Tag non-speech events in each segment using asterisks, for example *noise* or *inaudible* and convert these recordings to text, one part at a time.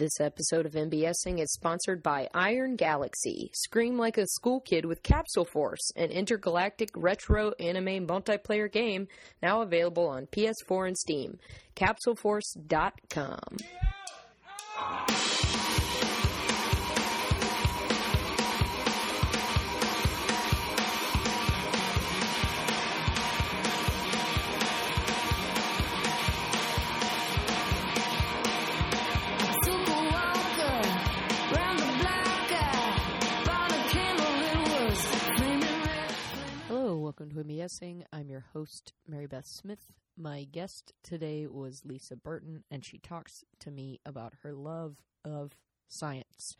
This episode of MBSing is sponsored by Iron Galaxy. Scream like a school kid with Capsule Force, an intergalactic retro anime multiplayer game now available on PS4 and Steam. CapsuleForce.com. Hello, ah! Welcome to MBSing. I'm your host, Mary Beth Smith. My guest today was Lisa Burton, and she talks to me about her love of science.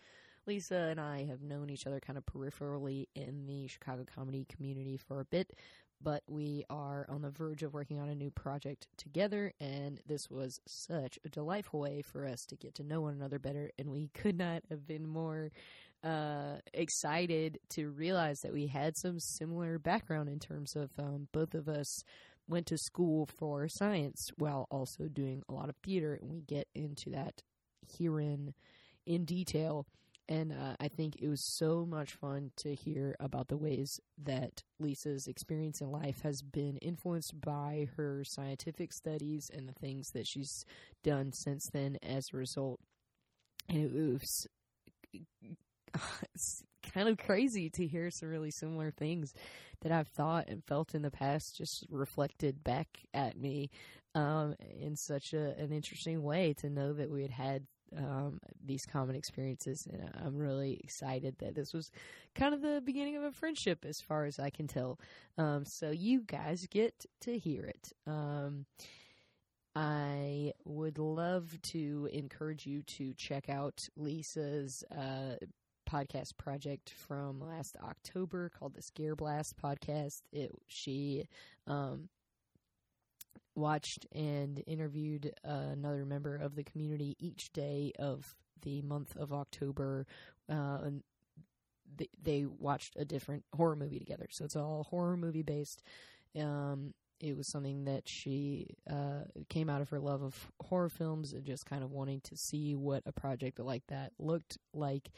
Lisa and I have known each other kind of peripherally in the Chicago comedy community for a bit, but we are on the verge of working on a new project together, and this was such a delightful way for us to get to know one another better, and we could not have been more uh, excited to realize that we had some similar background in terms of um, both of us went to school for science while also doing a lot of theater, and we get into that herein in detail. And uh, I think it was so much fun to hear about the ways that Lisa's experience in life has been influenced by her scientific studies and the things that she's done since then as a result. And it was *laughs* it's kind of crazy to hear some really similar things that I've thought and felt in the past just reflected back at me um, in such a, an interesting way to know that we had had um, these common experiences. And I'm really excited that this was kind of the beginning of a friendship as far as I can tell. Um, so you guys get to hear it. Um, I would love to encourage you to check out Lisa's uh, podcast project from last October called the Scare Blast podcast. It she um, watched and interviewed uh, another member of the community each day of the month of October. Uh, and they, they watched a different horror movie together, so it's all horror movie based. Um, it was something that she uh, came out of her love of horror films and just kind of wanting to see what a project like that looked like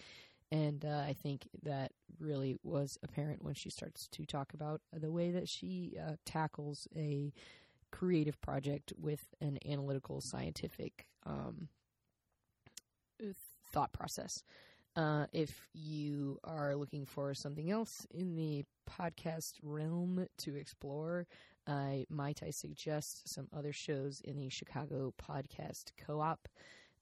and uh, I think that really was apparent when she starts to talk about the way that she uh, tackles a creative project with an analytical, scientific um, thought process. Uh, if you are looking for something else in the podcast realm to explore, I might I suggest some other shows in the Chicago Podcast Co-op.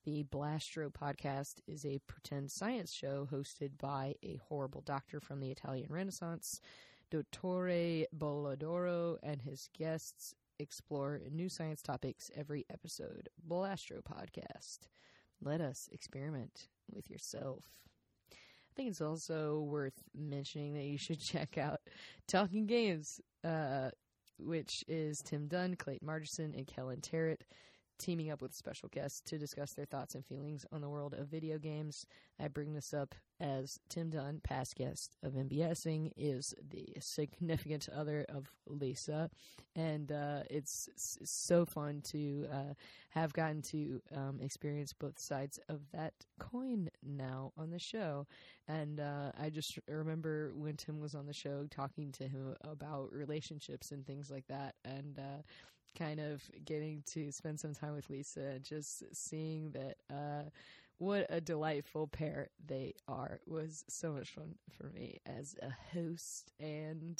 The Blastro podcast is a pretend science show hosted by a horrible doctor from the Italian Renaissance. Dottore Bolladoro and his guests explore new science topics every episode. Blastro podcast. Let us experiment with yourself. I think it's also worth mentioning that you should *laughs* check out Talking Games, uh, which is Tim Dunn, Clayton Margerson, and Kellen Terrett teaming up with special guests to discuss their thoughts and feelings on the world of video games. I bring this up as Tim Dunn, past guest of MBSing, is the significant *laughs* other of Lisa, and uh, it's, it's, so fun to uh, have gotten to um, experience both sides of that coin now on the show. And uh, I just remember when Tim was on the show talking to him about relationships and things like that, and uh, kind of getting to spend some time with Lisa and just seeing that uh, what a delightful pair they are was so much fun for me as a host and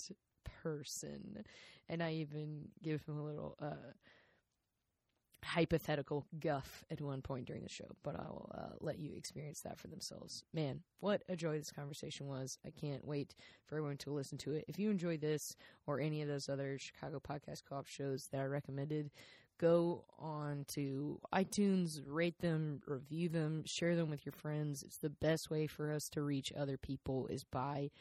person. And I even give him a little uh, hypothetical guff at one point during the show, but I'll uh, let you experience that for themselves. Man, what a joy this conversation was. I can't wait for everyone to listen to it. If you enjoy this or any of those other Chicago Podcast Co op shows that I recommended, go on to iTunes, rate them, review them, share them with your friends. It's the best way for us to reach other people is by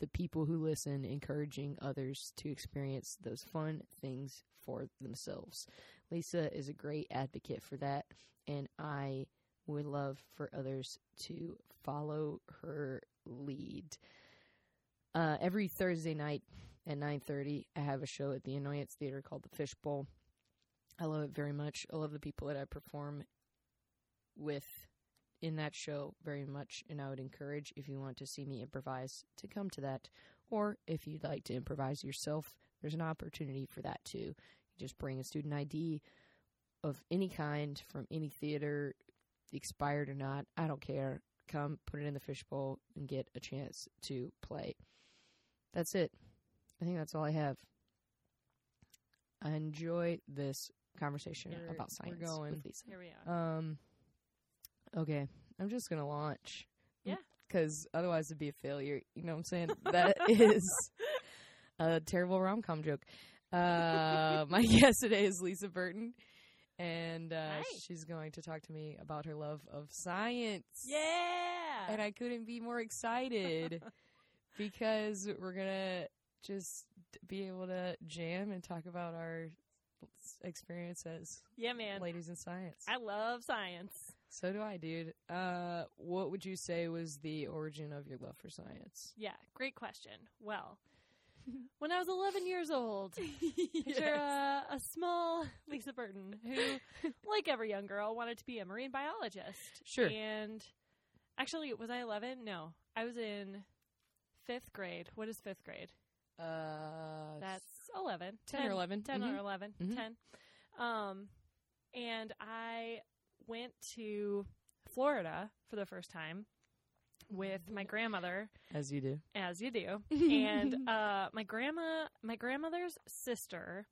the people who listen encouraging others to experience those fun things for themselves. Lisa is a great advocate for that, and I would love for others to follow her lead. Uh, every Thursday night at 9:30, I have a show at the Annoyance Theater called the Fishbowl. I love it very much. I love the people that I perform with in that show very much, and I would encourage if you want to see me improvise to come to that, or if you'd like to improvise yourself, there's an opportunity for that too. Just bring a student ID of any kind from any theater, expired or not. I don't care. Come, put it in the fishbowl, and get a chance to play. That's it. I think that's all I have. I enjoy this conversation We're- about we're science going. with Lisa. Here we are. Um. Okay, I'm just gonna launch. Yeah. Because otherwise it'd be a failure. You know what I'm saying? that *laughs* is a terrible rom com joke. Uh, my *laughs* guest today is Lisa Burton, and uh, she's going to talk to me about her love of science. yeah. And I couldn't be more excited *laughs* because we're gonna just be able to jam and talk about our experiences. yeah, man. ladies in science. I love science. So do I, dude. Uh, what would you say was the origin of your love for science? Yeah, great question. Well, *laughs* when I was 11 years old, *laughs* picture uh, a small *laughs* Lisa Burton who, like every young girl, wanted to be a marine biologist. Sure. And actually, was I 11? No, I was in fifth grade. What is fifth grade? Uh, That's 11. 10 or 11. 10 Mhm. or 11. Mhm. 10. Um, and I went to Florida for the first time with my grandmother, as you do. as you do. *laughs* and uh, my grandma, my grandmother's sister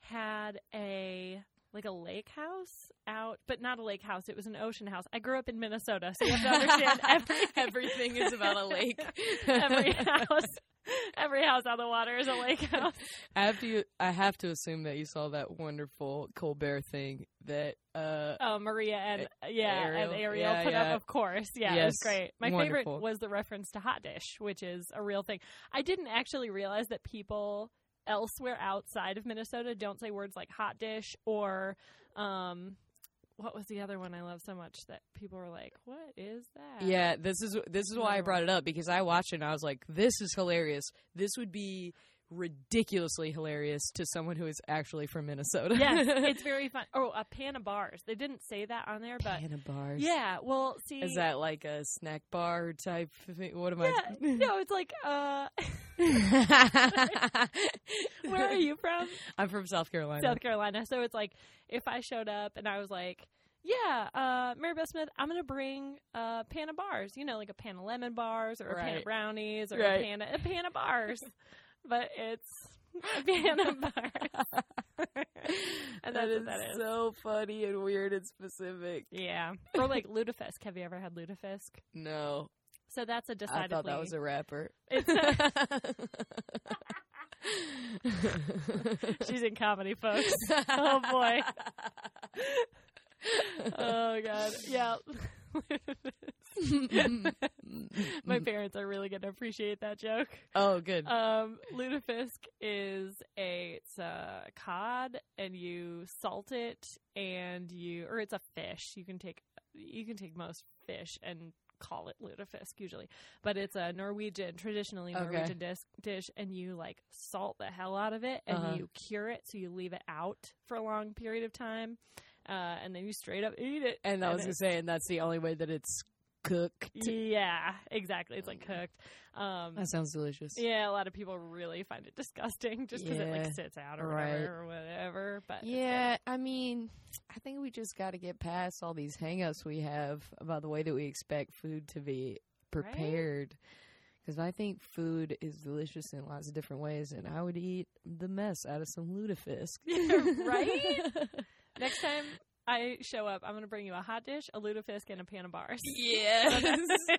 had a like a lake house out, but not a lake house. It was an ocean house. I grew up in Minnesota, so you have to understand *laughs* every, Everything is about a lake. *laughs* every house, *laughs* every house on the water is a lake *laughs* house. I have to. I have to assume that you saw that wonderful Colbert thing that. Uh, Oh, Maria and yeah, Ariel. and Ariel Yeah, put yeah. up, of course. Yeah, it was great. My wonderful. favorite was the reference to hot dish, which is a real thing. I didn't actually realize that people elsewhere outside of Minnesota don't say words like hot dish or um what was the other one I love so much that people were like, "What is that?" yeah, this is this is why I brought it up because I watched it and I was like, "This is hilarious. This would be ridiculously hilarious to someone who is actually from Minnesota." yes, *laughs* it's very fun. Oh, a pan of bars. They didn't say that on there, but Pan of bars. yeah. Well, see, Is that like a snack bar type thing? What am yeah, I? *laughs* no, it's like, uh, *laughs* where are you from? I'm from South Carolina. South Carolina. So it's like if I showed up and I was like, "Yeah, uh, Mary Beth Smith, I'm gonna bring a pan of bars. You know, like a pan of lemon bars or a pan of brownies or Right. a pan of, a pan of bars." But it's a pan bars, *laughs* and that is that is. so funny and weird and specific. yeah, or like lutefisk. Have you ever had lutefisk? No, So that's a I decidedly. thought that was a rapper. It's *laughs* She's in comedy, folks. Oh boy. *laughs* oh god. Yeah. *laughs* My *laughs* parents are really gonna appreciate that joke. oh, good. Um, lutefisk is a it's a cod, and you salt it, and you or it's a fish. You can take you can take most fish and call it lutefisk usually, but it's a Norwegian traditionally Okay. Norwegian dish, dish, and you like salt the hell out of it, and Uh-huh. you cure it, so you leave it out for a long period of time, uh, and then you straight up eat it. and I was it- just saying that's the only way that it's cooked. yeah, exactly. It's like cooked. Um, That sounds delicious. yeah, a lot of people really find it *laughs* disgusting just because it like sits out or right. whatever or whatever. But Yeah, I mean, I think we just got to get past all these hangups we have about the way that we expect food to be prepared. Because I think food is delicious in lots of different ways, and I would eat the mess out of some lutefisk. *laughs* Right? *laughs* next time I show up, I'm going to bring you a hot dish, a lutefisk, and a pan of bars. Yes.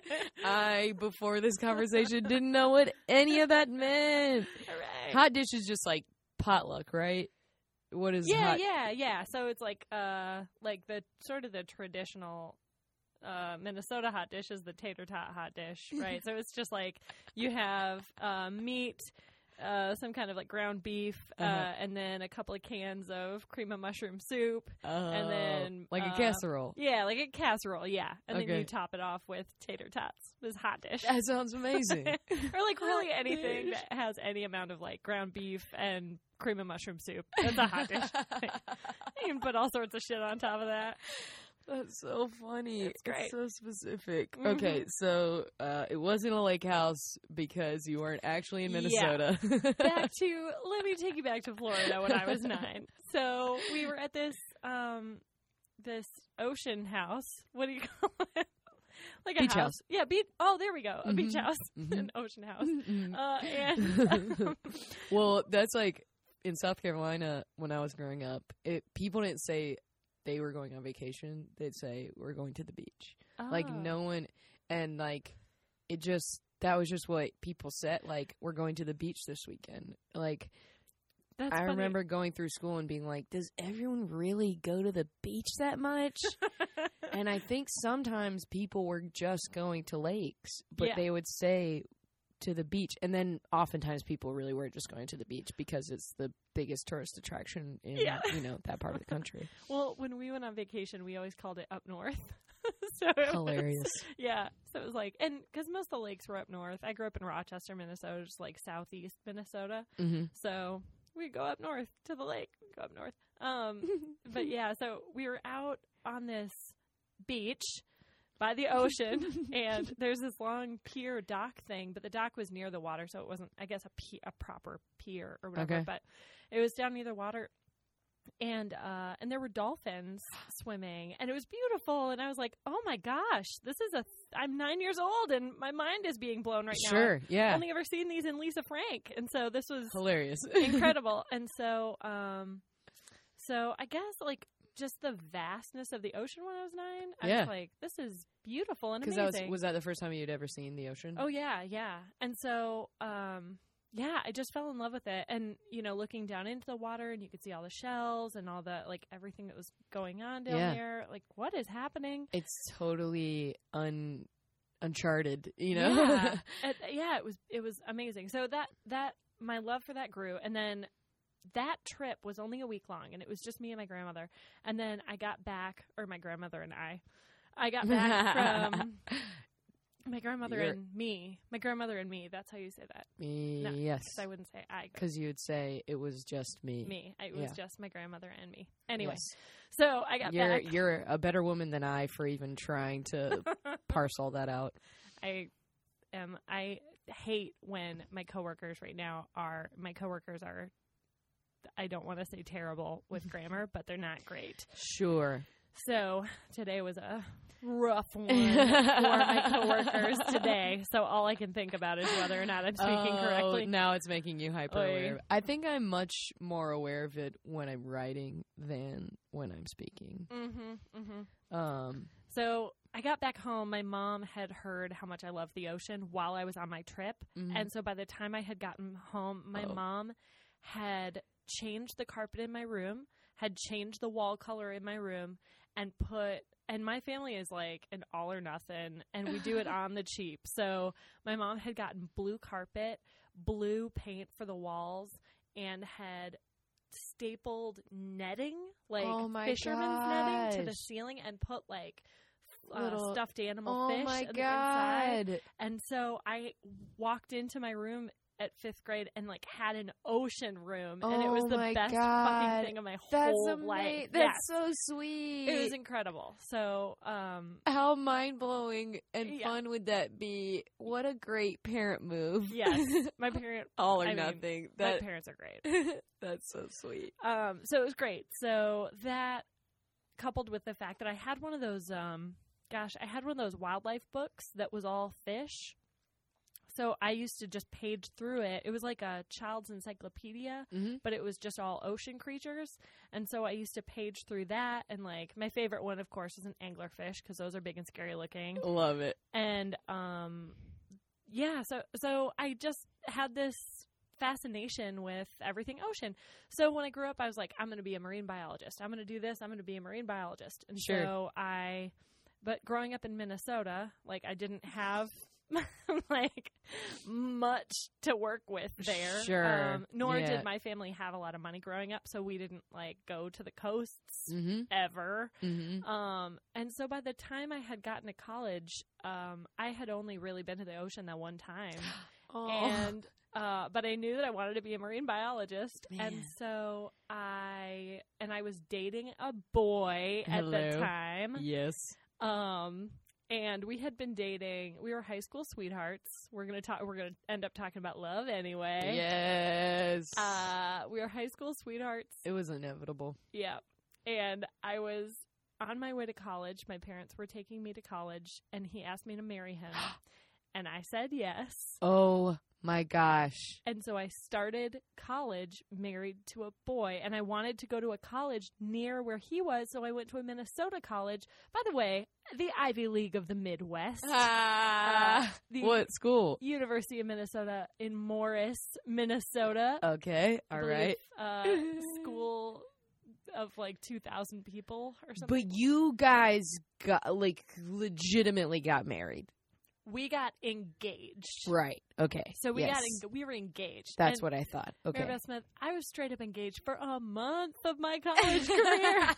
*laughs* I, before this conversation, didn't know what any of that meant. Hot dish is just like potluck, right? What is yeah, hot? yeah, yeah. So it's like uh like the sort of the traditional uh, Minnesota hot dish is the tater tot hot dish, right? so it's just like you have uh, meat, uh, some kind of like ground beef, uh Uh-huh. and then a couple of cans of cream of mushroom soup. Oh, then, like uh, a casserole. Yeah, like a casserole, yeah. And then you top it off with tater tots. This hot dish. That sounds amazing. *laughs* or like really Hot anything dish. that has any amount of like ground beef and cream of mushroom soup. That's a hot dish. *laughs* *laughs* you can put all sorts of shit on top of that. That's so funny. It's great. so specific. Mhm. Okay, so uh, it wasn't a lake house because you weren't actually in Yeah. Minnesota. back to *laughs* let me take you back to Florida when I was *laughs* nine. So we were at this um this ocean house. What do you *laughs* call it? Like a Beach house. house. Yeah, beach. Oh, there we go. A beach Mhm. house, Mhm. an ocean house. Mhm. Uh, and well, that's like in South Carolina when I was growing up. It people didn't say they were going on vacation. They'd say we're going to the beach. Like Oh. no one, and like it just that was just what people said. Like we're going to the beach this weekend. Like That's I funny. remember going through school and being like, does everyone really go to the beach that much? *laughs* and I think sometimes people were just going to lakes, but Yeah. they would say to the beach. And then oftentimes people really were just going to the beach because it's the biggest tourist attraction in, Yeah. you know, that part of the country. *laughs* Well, when we went on vacation, we always called it up north. *laughs* so it was- Hilarious. *laughs* yeah. So it was like, and because most of the lakes were up north. I grew up in Rochester, Minnesota, just like southeast Minnesota. hmm So we go up north to the lake. Go up north. Um, but yeah, so we were out on this beach by the ocean, *laughs* and there's this long pier dock thing, but the dock was near the water, so it wasn't, I guess, a proper pier or whatever. Okay. But it was down near the water, and uh, and there were dolphins swimming, and it was beautiful. And I was like, oh my gosh, this is a. Th- I'm nine years old, and my mind is being blown right now. Sure. I've Yeah. only ever seen these in Lisa Frank, and so this was Hilarious. *laughs* incredible. and so, um, so I guess like just the vastness of the ocean when I was nine. I Yeah. was like, this is beautiful and amazing. that was was that the first time you'd ever seen the ocean? oh yeah, yeah. And so, um, yeah, I just fell in love with it. And you know, looking down into the water, and you could see all the shells and all the like everything that was going on down Yeah. there. Like, what is happening? it's totally un uncharted. You know. Yeah. *laughs* It- yeah, it was it was amazing. So that that my love for that grew, and then that trip was only a week long, and it was just me and my grandmother. And then I got back, or my grandmother and I, I got back *laughs* from my grandmother You're- and me. My grandmother and me. That's how you say that. No, yes. 'Cause I wouldn't say I. Because you would say it was just me. Me. It was just my grandmother and me. Anyway, Yes. so I got You're back. you're a better woman than I for even trying to *laughs* parse all that out. I am I hate when my coworkers right now are my coworkers are I don't want to say terrible with *laughs* grammar, but they're not great. Sure. So today was a rough one *laughs* for my coworkers today. So all I can think about is whether or not I'm speaking Oh, correctly. Now it's making you hyper aware. I think I'm much more aware of it when I'm writing than when I'm speaking. Mm-hmm, mm-hmm. Um, So I got back home. My mom had heard how much I love the ocean while I was on my trip. mhm. And so by the time I had gotten home, my Oh. mom had changed the carpet in my room, had changed the wall color in my room, and put. And my family is like an all or nothing, and we do it *laughs* on the cheap. So my mom had gotten blue carpet, blue paint for the walls, and had stapled netting, like Oh fisherman's netting, to the ceiling, and put like uh, Little- stuffed animal oh fish my the inside. god. And so I walked into my room at fifth grade and like had an ocean room, and it was Oh the best God. fucking thing of my That's whole amazing. life. That's Yes. so sweet. it was incredible. So, um, How mind blowing and Yeah. fun would that be? What a great parent move. yes, *laughs* my parent, All or I mean, nothing. my parents are great. *laughs* that's so sweet. Um, so it was great. So that coupled with the fact that I had one of those, um, gosh, I had one of those wildlife books that was all fish. So I used to just page through it. It was like a child's encyclopedia, Mm-hmm. but it was just all ocean creatures. And so I used to page through that. And like my favorite one, of course, is an anglerfish because those are big and scary looking. Love it. And um, yeah, so so I just had this fascination with everything ocean. So when I grew up, I was like, I'm going to be a marine biologist. I'm going to do this. I'm going to be a marine biologist. And Sure. so I, but growing up in Minnesota, like I didn't have. *laughs* like much to work with there. Sure. Um, nor Yeah. did my family have a lot of money growing up, so we didn't like go to the coasts Mm-hmm. ever. Mm-hmm. Um, and so by the time I had gotten to college, um, I had only really been to the ocean that one time. *gasps* Oh. And uh, but I knew that I wanted to be a marine biologist, and so I and I was dating a boy at the time. Yes. Um, and we had been dating. We were high school sweethearts. We're gonna talk. We're gonna end up talking about love anyway. Yes. Uh, we were high school sweethearts. it was inevitable. Yeah. And I was on my way to college. My parents were taking me to college, and he asked me to marry him. *gasps* and I said yes. Oh my gosh. And so I started college married to a boy, and I wanted to go to a college near where he was. So I went to a Minnesota college. By the way, the Ivy League of the Midwest. Uh, the what school? University of Minnesota in Morris, Minnesota. Okay. All believe, right. Uh, *laughs* school of like 2,000 people or something. But you guys got like legitimately got married. We got engaged. Right. Okay. So we yes. got en- we were engaged. That's And what I thought. Okay. Mary Beth Smith, I was straight up engaged for a month of my college *laughs* career.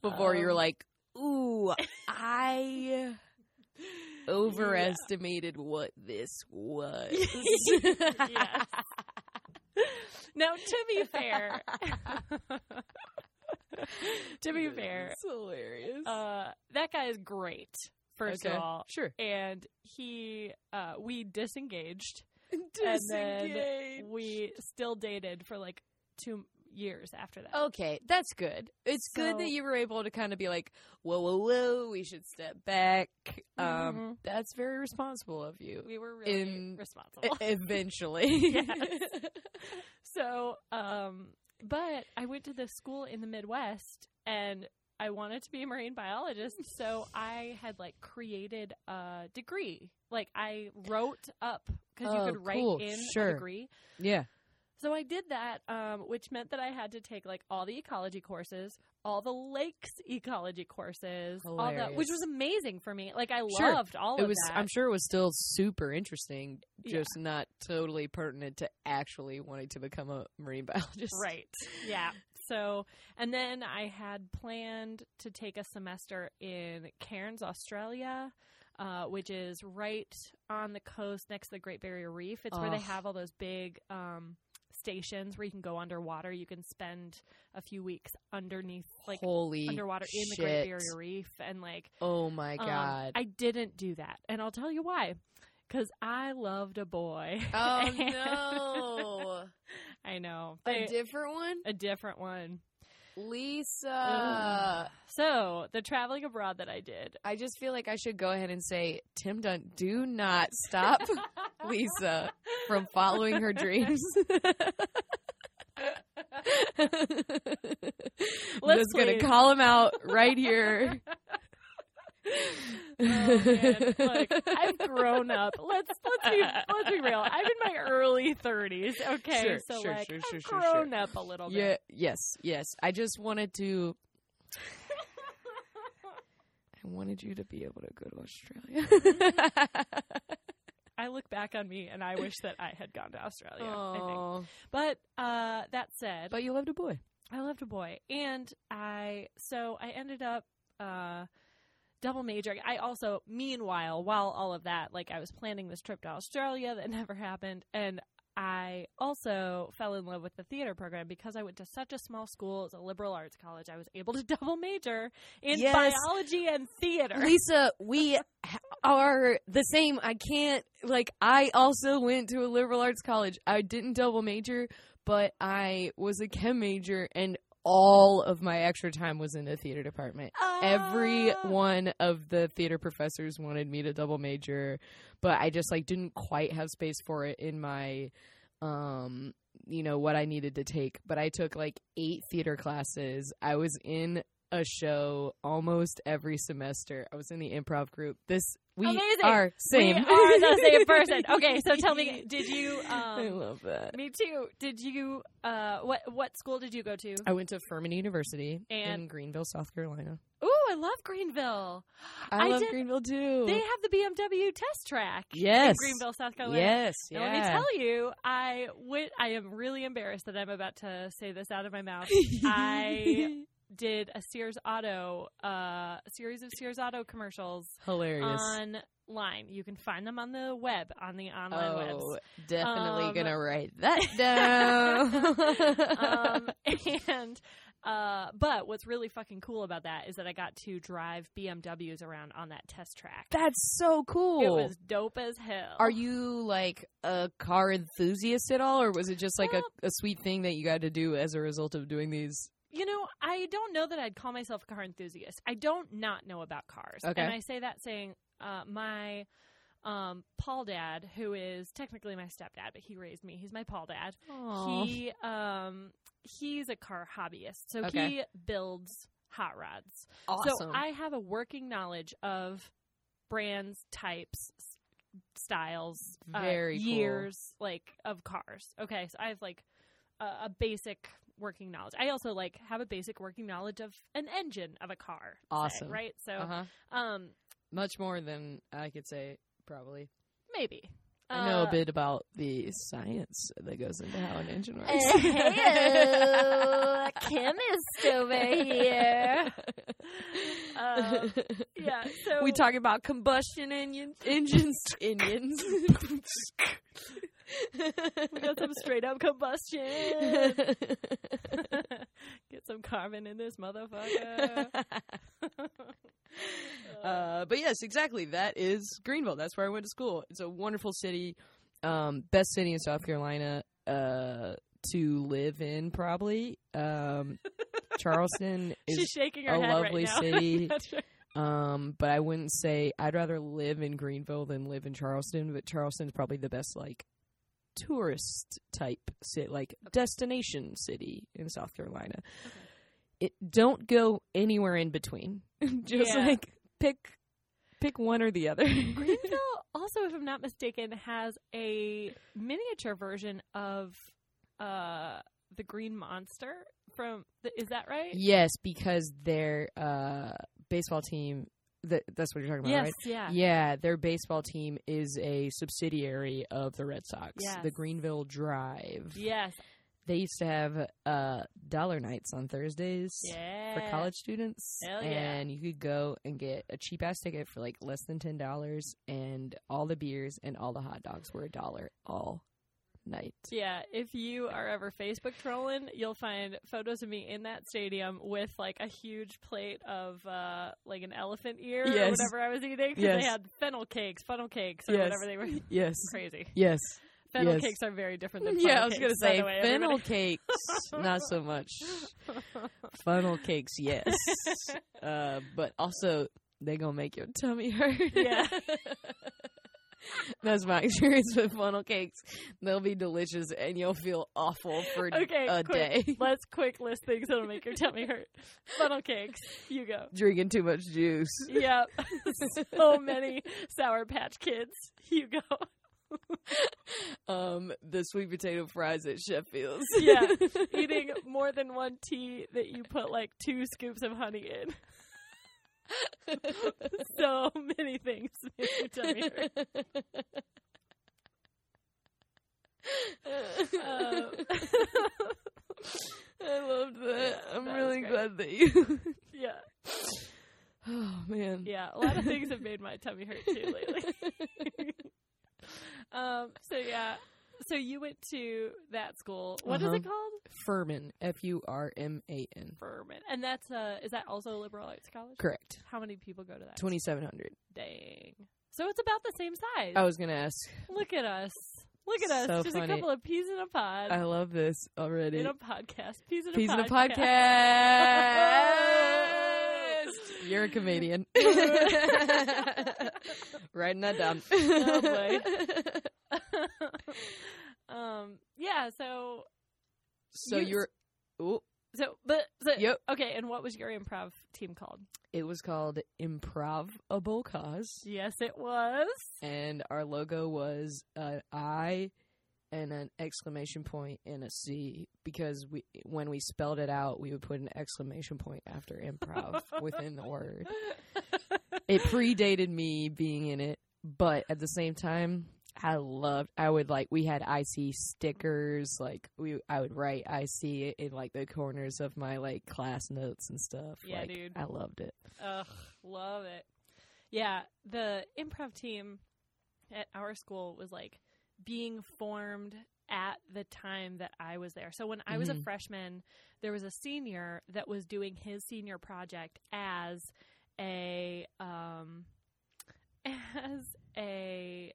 *laughs* Before you were Um, like, ooh, I *laughs* overestimated what this was. yes. Now, to be fair, *laughs* to be fair, It's hilarious. uh, that guy is great. First Okay. of all, sure. and he, uh, we disengaged. *laughs* And then We still dated for like two years after that. Okay, that's good. It's good that you were able to kind of be like, whoa, whoa, whoa, we should step back. Um, Mhm. That's very responsible of you. We were really in- responsible. Eventually. *laughs* So, um, but I went to this school in the Midwest and I wanted to be a marine biologist. So I had like created a degree. Like I wrote up because Oh, you could write cool. in Sure. a degree. yeah. So I did that, um, which meant that I had to take like all the ecology courses, all the lakes ecology courses, all that, which was amazing for me. Like I Sure. loved all It of was. that. I'm sure it was still super interesting, Yeah. just not totally pertinent to actually wanting to become a marine *laughs* biologist. Right. Yeah. So, and then I had planned to take a semester in Cairns, Australia, uh, which is right on the coast next to the Great Barrier Reef. It's where they have all those big um, stations where you can go underwater. You can spend a few weeks underneath, like Holy underwater in the. Great Barrier Reef, and like Oh my um, god. I didn't do that, and I'll tell you why. Because I loved a boy. oh *laughs* no. I know. a different one? a different one. Lisa. So the traveling abroad that I did. I just feel like I should go ahead and say, Tim Dunn, do not stop *laughs* Lisa from following her dreams. *laughs* *laughs* Let's just gonna call him out right here. Oh. Look, *laughs* I've grown up. Let's let's be let's be real. I'm in my early 30s. Okay, Sure, so sure, like sure, I've sure, sure, grown up a little yeah, bit. yes, yes. I just wanted to. I wanted you to be able to go to Australia. I look back on me and I wish that I had gone to Australia. I think. But uh, that said, But you loved a boy. I loved a boy, and I so I ended up uh, double majoring. I also, meanwhile, while all of that, like I was planning this trip to Australia that *laughs* never happened, and I also fell in love with the theater program because I went to such a small school. Was a liberal arts college. I was able to *laughs* double major in Yes. biology and theater. Lisa, we *laughs* are the same. I can't like I also went to a liberal arts college. I didn't double major, but I was a chem major and all of my extra time was in the theater department. Every Ah. one of the theater professors wanted me to double major, but I just like didn't quite have space for it in my um you know what I needed to take. But I took like 8 theater classes. I was in a show almost every semester. I was in the improv group. This we Amazing. are same. We are the same *laughs* person. Okay, so tell me, *laughs* did you? I Um, love that. me too. Did you? Uh, what what school did you go to? I went to Furman University And- in Greenville, South Carolina. Ooh, I love Greenville. I, I love did- Greenville too. They have the BMW test track. yes. In Greenville, South Carolina. Yes. Yeah. let me tell you, I went, I am really embarrassed that I'm about to say this out of my mouth. *laughs* I did a Sears Auto, uh, a series of Sears Auto commercials Hilarious. online. You can find them on the web, on the online webs. oh, definitely Um, gonna write that *laughs* down. um, and uh, but what's really fucking cool about that is that I got to drive BMWs around on that test track. That's so cool. It was dope as hell. Are you like a car enthusiast at all, or was it just like Well- a, a sweet thing that you got to do as a result of doing these? You know, I don't know that I'd call myself a car enthusiast. I don't not know about cars. Okay. And I say that saying uh, my um, Paul dad, who is technically my stepdad, but he raised me. He's my Paul dad. He um he's a car hobbyist. So Okay. he builds hot rods. awesome. So I have a working knowledge of brands, types, styles, uh, Very cool. years, like of cars. Okay, so I have like a, a basic working knowledge. I also like have a basic working knowledge of an engine of a car. say, Awesome. right? So, uh-huh. um, Much more than I could say, probably. maybe I know Uh, a bit about the science that goes into how an engine *laughs* works. Hey-o, chemist over here. *laughs* Uh, yeah. So we talk about combustion engines. *laughs* engines. Engines. *laughs* We got some *laughs* straight up combustion. *laughs* Get some carbon in this motherfucker. uh, but yes, exactly. That is Greenville. That's where I went to school. It's a wonderful city, um, best city in South Carolina uh, to live in. Probably um, Charleston is, a lovely right city. Um, but I wouldn't say I'd rather live in Greenville than live in Charleston. But Charleston's probably the best like tourist type city, like destination city in South Carolina. It don't go anywhere in between. *laughs* Just Yeah. like pick pick one or the other. *laughs* Greenville also, if I'm not mistaken, has a miniature version of uh, the Green Monster. From the, is that right? yes, because their uh, baseball team. That, that's what you're talking about, yes. right? Yeah. Yeah, their baseball team is a subsidiary of the Red Sox, Yes. the Greenville Drive. Yes. They used to have uh, dollar nights on Thursdays Yeah. for college students, Hell yeah. and you could go and get a cheap ass ticket for like less than ten dollars, and all the beers and all the hot dogs were a dollar all night. Yeah, if you are ever Facebook trolling, you'll find photos of me in that stadium with like a huge plate of uh like an elephant ear or whatever I was eating. Yes. they had fennel cakes, funnel cakes, or Yes. whatever they were. Yes, *laughs* Crazy. yes, Fennel Yes. cakes are very different than *laughs* yeah. I was gonna say way, fennel cakes, not so much. *laughs* Funnel cakes, yes, uh, but also they gonna make your tummy hurt. Yeah. *laughs* That's my *laughs* experience with funnel cakes. They'll be delicious and you'll feel awful for *laughs* Okay, a quick. day. Let's quick list things that'll make your tummy hurt. Funnel cakes. You go. Drinking too much juice. Yep. so many Sour Patch Kids. You go. Um, the sweet potato fries at Sheffield's. Yeah. Eating more than one tea that you put like two scoops of honey in. *laughs* so many things make your tummy hurt. Um, *laughs* I loved that. I'm That really glad that you. *laughs* yeah. oh man. Yeah. A lot of things have made my tummy hurt too lately. um, so yeah. So you went to that school. What is Uh-huh. it called? Furman. F U R M A N. Furman. And that's uh is that also a liberal arts college? Correct. How many people go to that? Twenty seven hundred. Dang. So it's about the same size. I was gonna ask. Look at us. Look at us. So Just funny. a couple of peas in a pod. I love this already. in a podcast. Peas in a pod. Peas in a podcast. *laughs* You're a comedian. *laughs* Writing that down. Oh, *laughs* um yeah, so So You- you're. Ooh, so but so, Yep. okay, and what was your improv team called? it was called Improvable Cause, Yes, it was. and our logo was an I and an exclamation point and a C because we when we spelled it out, we would put an exclamation point after improv *laughs* within the word. It predated me being in it, but at the same time, I loved. I would like. We had IC stickers. Like we, I would write IC in like the corners of my like class notes and stuff. Yeah, like, dude. I loved it. Ugh, love it. Yeah, the improv team at our school was like being formed at the time that I was there. So when I was a Mhm. freshman, there was a senior that was doing his senior project as a um *laughs* as a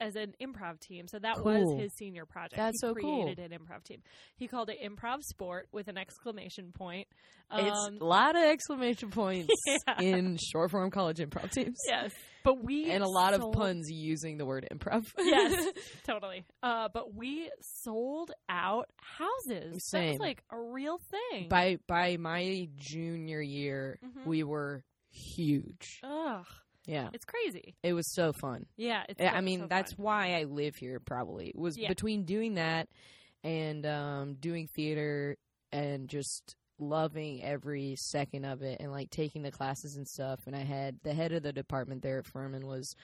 as an improv team. So that was his senior project. That's he so cool. created an improv team. He called it improv sport with an exclamation point. it's Um, a lot of exclamation points *laughs* Yeah. in short form college improv teams. yes. But we and a lot of puns using the word improv. yes, *laughs* totally. Uh, but we sold out houses. Same. like a real thing. by by my junior year, Mhm. we were huge. Ugh, Yeah, it's crazy. it was so fun. Yeah, it's. I so- mean, so that's fun. why I live here. Probably It was Yeah. between doing that and um, doing theater and just loving every second of it and like taking the classes and stuff. And I had the head of the department there at Furman was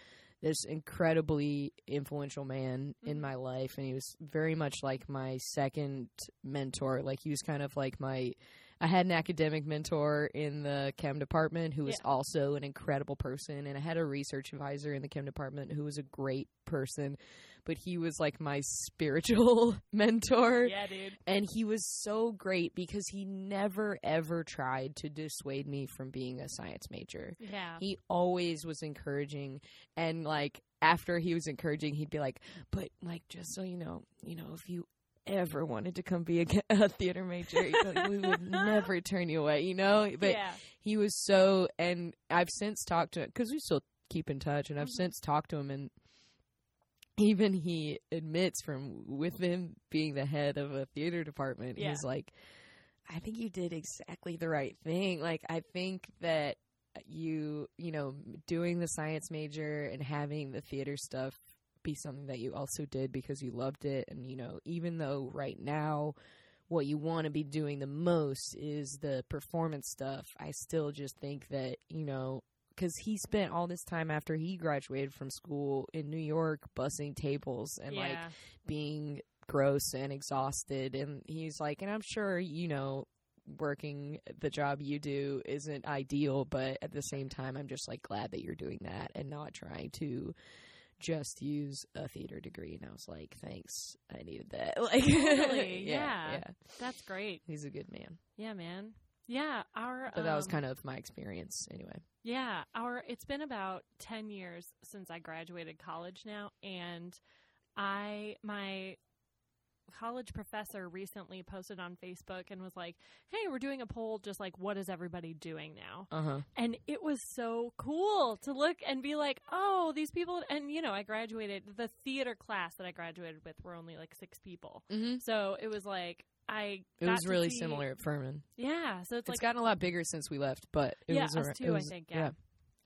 this incredibly influential man in Mhm. my life, and he was very much like my second mentor. Like he was kind of like my. I had an academic mentor in the chem department who was Yeah. also an incredible person, and I had a research advisor in the chem department who was a great person, but he was like my spiritual *laughs* mentor. Yeah, dude. And he was so great because he never ever tried to dissuade me from being a science major. Yeah. He always was encouraging and like after he was encouraging he'd be like, "But like just so you know, you know, if you ever wanted to come be a, *laughs* a theater major, like, we would *laughs* never turn you away, you know?" But yeah. he was so and I've since talked to him cuz we still keep in touch and I've Mhm. since talked to him and even he admits from with him being the head of a theater department Yeah. he's like I think you did exactly the right thing like I think that you you know doing the science major and having the theater stuff be something that you also did because you loved it. And you know even though right now what you want to be doing the most is the performance stuff i still just think that you know because he spent all this time after he graduated from school in new york bussing tables and like being gross and exhausted. And he's like and i'm sure you know working the job you do isn't ideal but at the same time i'm just like glad that you're doing that and not trying to just use a theater degree and i was like thanks i needed that *laughs* like Totally, *laughs* yeah, yeah. yeah That's great. he's a good man Yeah, man. Yeah, our. but that was um, kind of my experience anyway Yeah, our it's been about 10 years since I graduated college now and I my college professor recently posted on Facebook and was like, "Hey, we're doing a poll just like what is everybody doing now?" uh-huh And it was so cool to look and be like, "Oh, these people and you know, I graduated the theater class that I graduated with were only like 6 people." mm-hmm. So, it was like I it was really see- similar at furman Yeah, so it's, it's like gotten a lot bigger since we left but it yeah, was us too, was- I think. Yeah.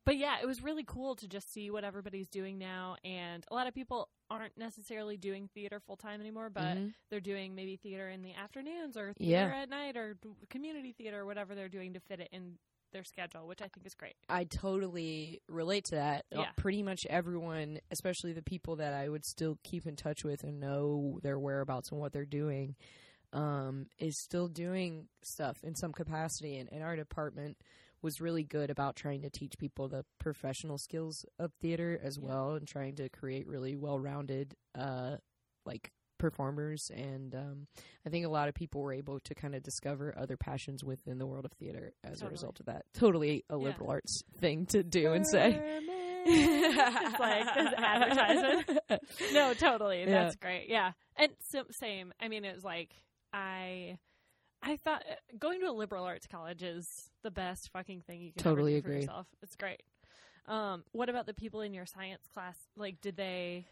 But yeah, it was really cool to just see what everybody's doing now. And a lot of people aren't necessarily doing theater full time anymore, but Mhm. they're doing maybe theater in the afternoons or Yeah. theater at night or community theater or whatever they're doing to fit it in their schedule, which I think is great. I totally relate to that. Uh, Yeah. Pretty much everyone, especially the people that I would still keep in touch with and know their whereabouts and what they're doing, um, is still doing stuff in some capacity. And, and our department was really good about trying to teach people the professional skills of theater as Yeah. well and trying to create really well rounded, uh, like performers and um, I think a lot of people were able to kind of discover other passions within the world of theater as a result of that. Totally a Yeah. liberal arts thing to do and say. it's like this *laughs* advertisement. no, totally. Yeah. That's great. Yeah. And so, same. I mean, it was like I I thought uh, going to a liberal arts college is the best fucking thing you can Totally do for agree. yourself. It's great. Um, what about the people in your science class? Like, did they?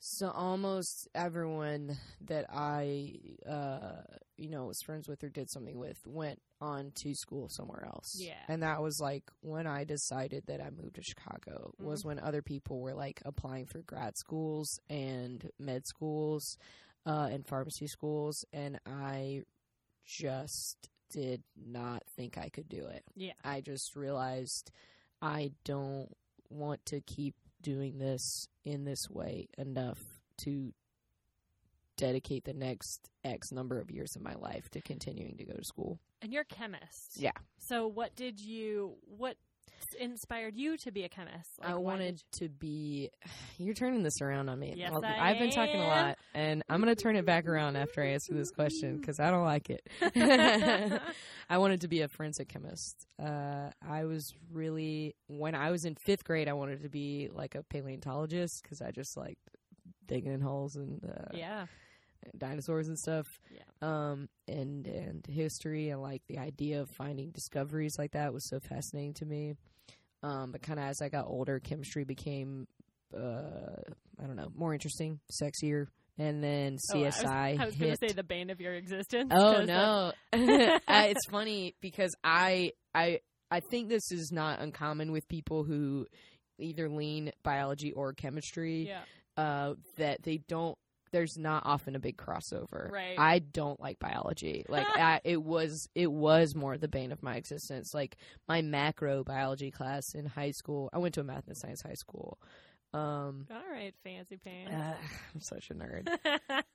So almost everyone that I, uh, you know, was friends with or did something with went on to school somewhere else. Yeah. and that was like when I decided that I moved to Chicago. Was Mm-hmm. when other people were like applying for grad schools and med schools, uh, and pharmacy schools, and I just did not think I could do it. Yeah. I just realized I don't want to keep doing this in this way enough to dedicate the next X number of years of my life to continuing to go to school. And you're a chemist. Yeah. So what did you what inspired you to be a chemist? Like, I wanted did to be. *sighs* You're turning this around on me. Yes, I'll- I I've been talking a lot, and I'm going to turn it back around after I answer this question because I don't like it. *laughs* *laughs* I wanted to be a forensic chemist. Uh, I was really when I was in fifth grade, I wanted to be like a paleontologist because I just liked digging in holes and uh, yeah. dinosaurs and stuff. Yeah. Um, and and history and like the idea of finding discoveries like that was so fascinating to me. Um, but kind of as I got older, chemistry became uh, I don't know, more interesting, sexier, and then Oh, I was- CSI I was, going to say the bane of your existence. Oh *laughs* no, Uh, *laughs* it's funny because I I I think this is not uncommon with people who either lean biology or chemistry. Yeah. Uh, that they don't. There's not often a big crossover. Right. I don't like biology. Like *laughs* I, it was it was more the bane of my existence. Like my macro biology class in high school. I went to a math and science high school. Um, All right, fancy pants. uh, *laughs* I'm such a nerd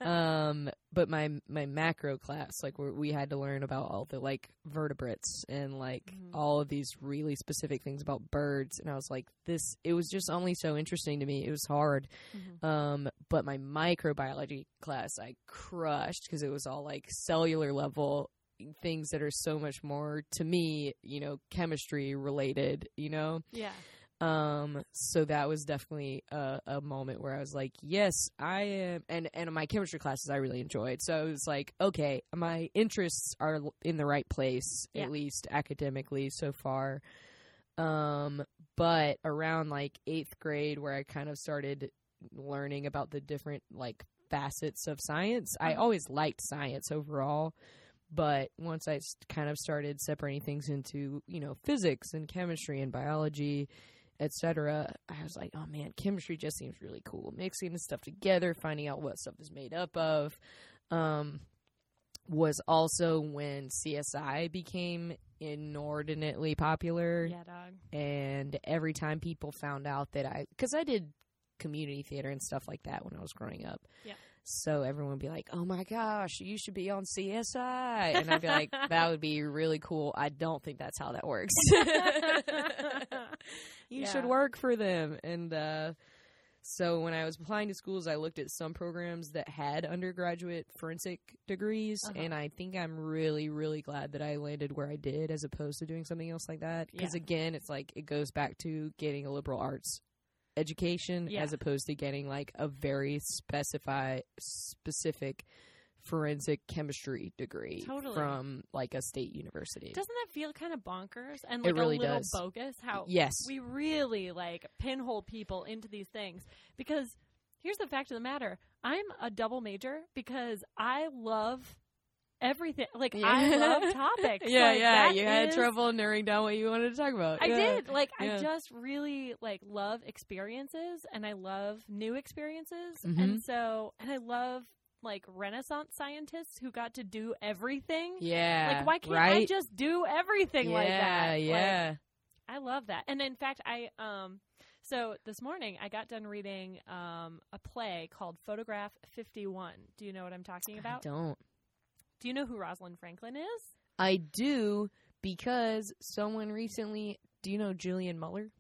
um but my my macro class like where we had to learn about all the like vertebrates and like Mhm. all of these really specific things about birds and i was like this it was just only so interesting to me it was hard Mhm. um but my microbiology class i crushed because it was all like cellular level things that are so much more to me you know chemistry related you know Yeah. Um, so that was definitely a, a moment where I was like, yes, I am. And, and my chemistry classes I really enjoyed. So it was like, okay, my interests are in the right place, Yeah. at least academically so far. Um, but around like eighth grade where I kind of started learning about the different like facets of science, I Mhm. always liked science overall. But once I kind of started separating things into, you know, physics and chemistry and biology, etc., I was like, oh man, chemistry just seems really cool. Mixing this stuff together, finding out what stuff is made up of. Um, was also when CSI became inordinately popular Yeah, dog. and every time people found out that I, because I did community theater and stuff like that when I was growing up. Yeah. So everyone would be like, "Oh my gosh, you should be on CSI," and I'd be like, "That would be really cool." I don't think that's how that works. *laughs* you Yeah. should work for them, and uh, so when I was applying to schools, I looked at some programs that had undergraduate forensic degrees, Uh-huh. and I think I'm really, really glad that I landed where I did, as opposed to doing something else like that. Because Yeah. again, it's like it goes back to getting a liberal arts education Yeah. as opposed to getting like a very specify specific forensic chemistry degree Totally. from like a state university. Doesn't that feel kind of bonkers and It really a little does. bogus? How yes. we really like pinhole people into these things because here's the fact of the matter i'm a double major because i love everything like i love *laughs* topics yeah, Like, yeah. You had is- trouble narrowing down what you wanted to talk about. i Yeah. did like Yeah. i just really like love experiences and i love new experiences Mhm. and so and i love like renaissance scientists who got to do everything Yeah. like why can't right? i just do everything yeah, like that Like, Yeah. I love that. And in fact, I um so this morning I got done reading um a play called Photograph 51. Do you know what I'm talking I about? don't. Do you know who Rosalind Franklin is? I do because someone recently. Do you know Julian Muller?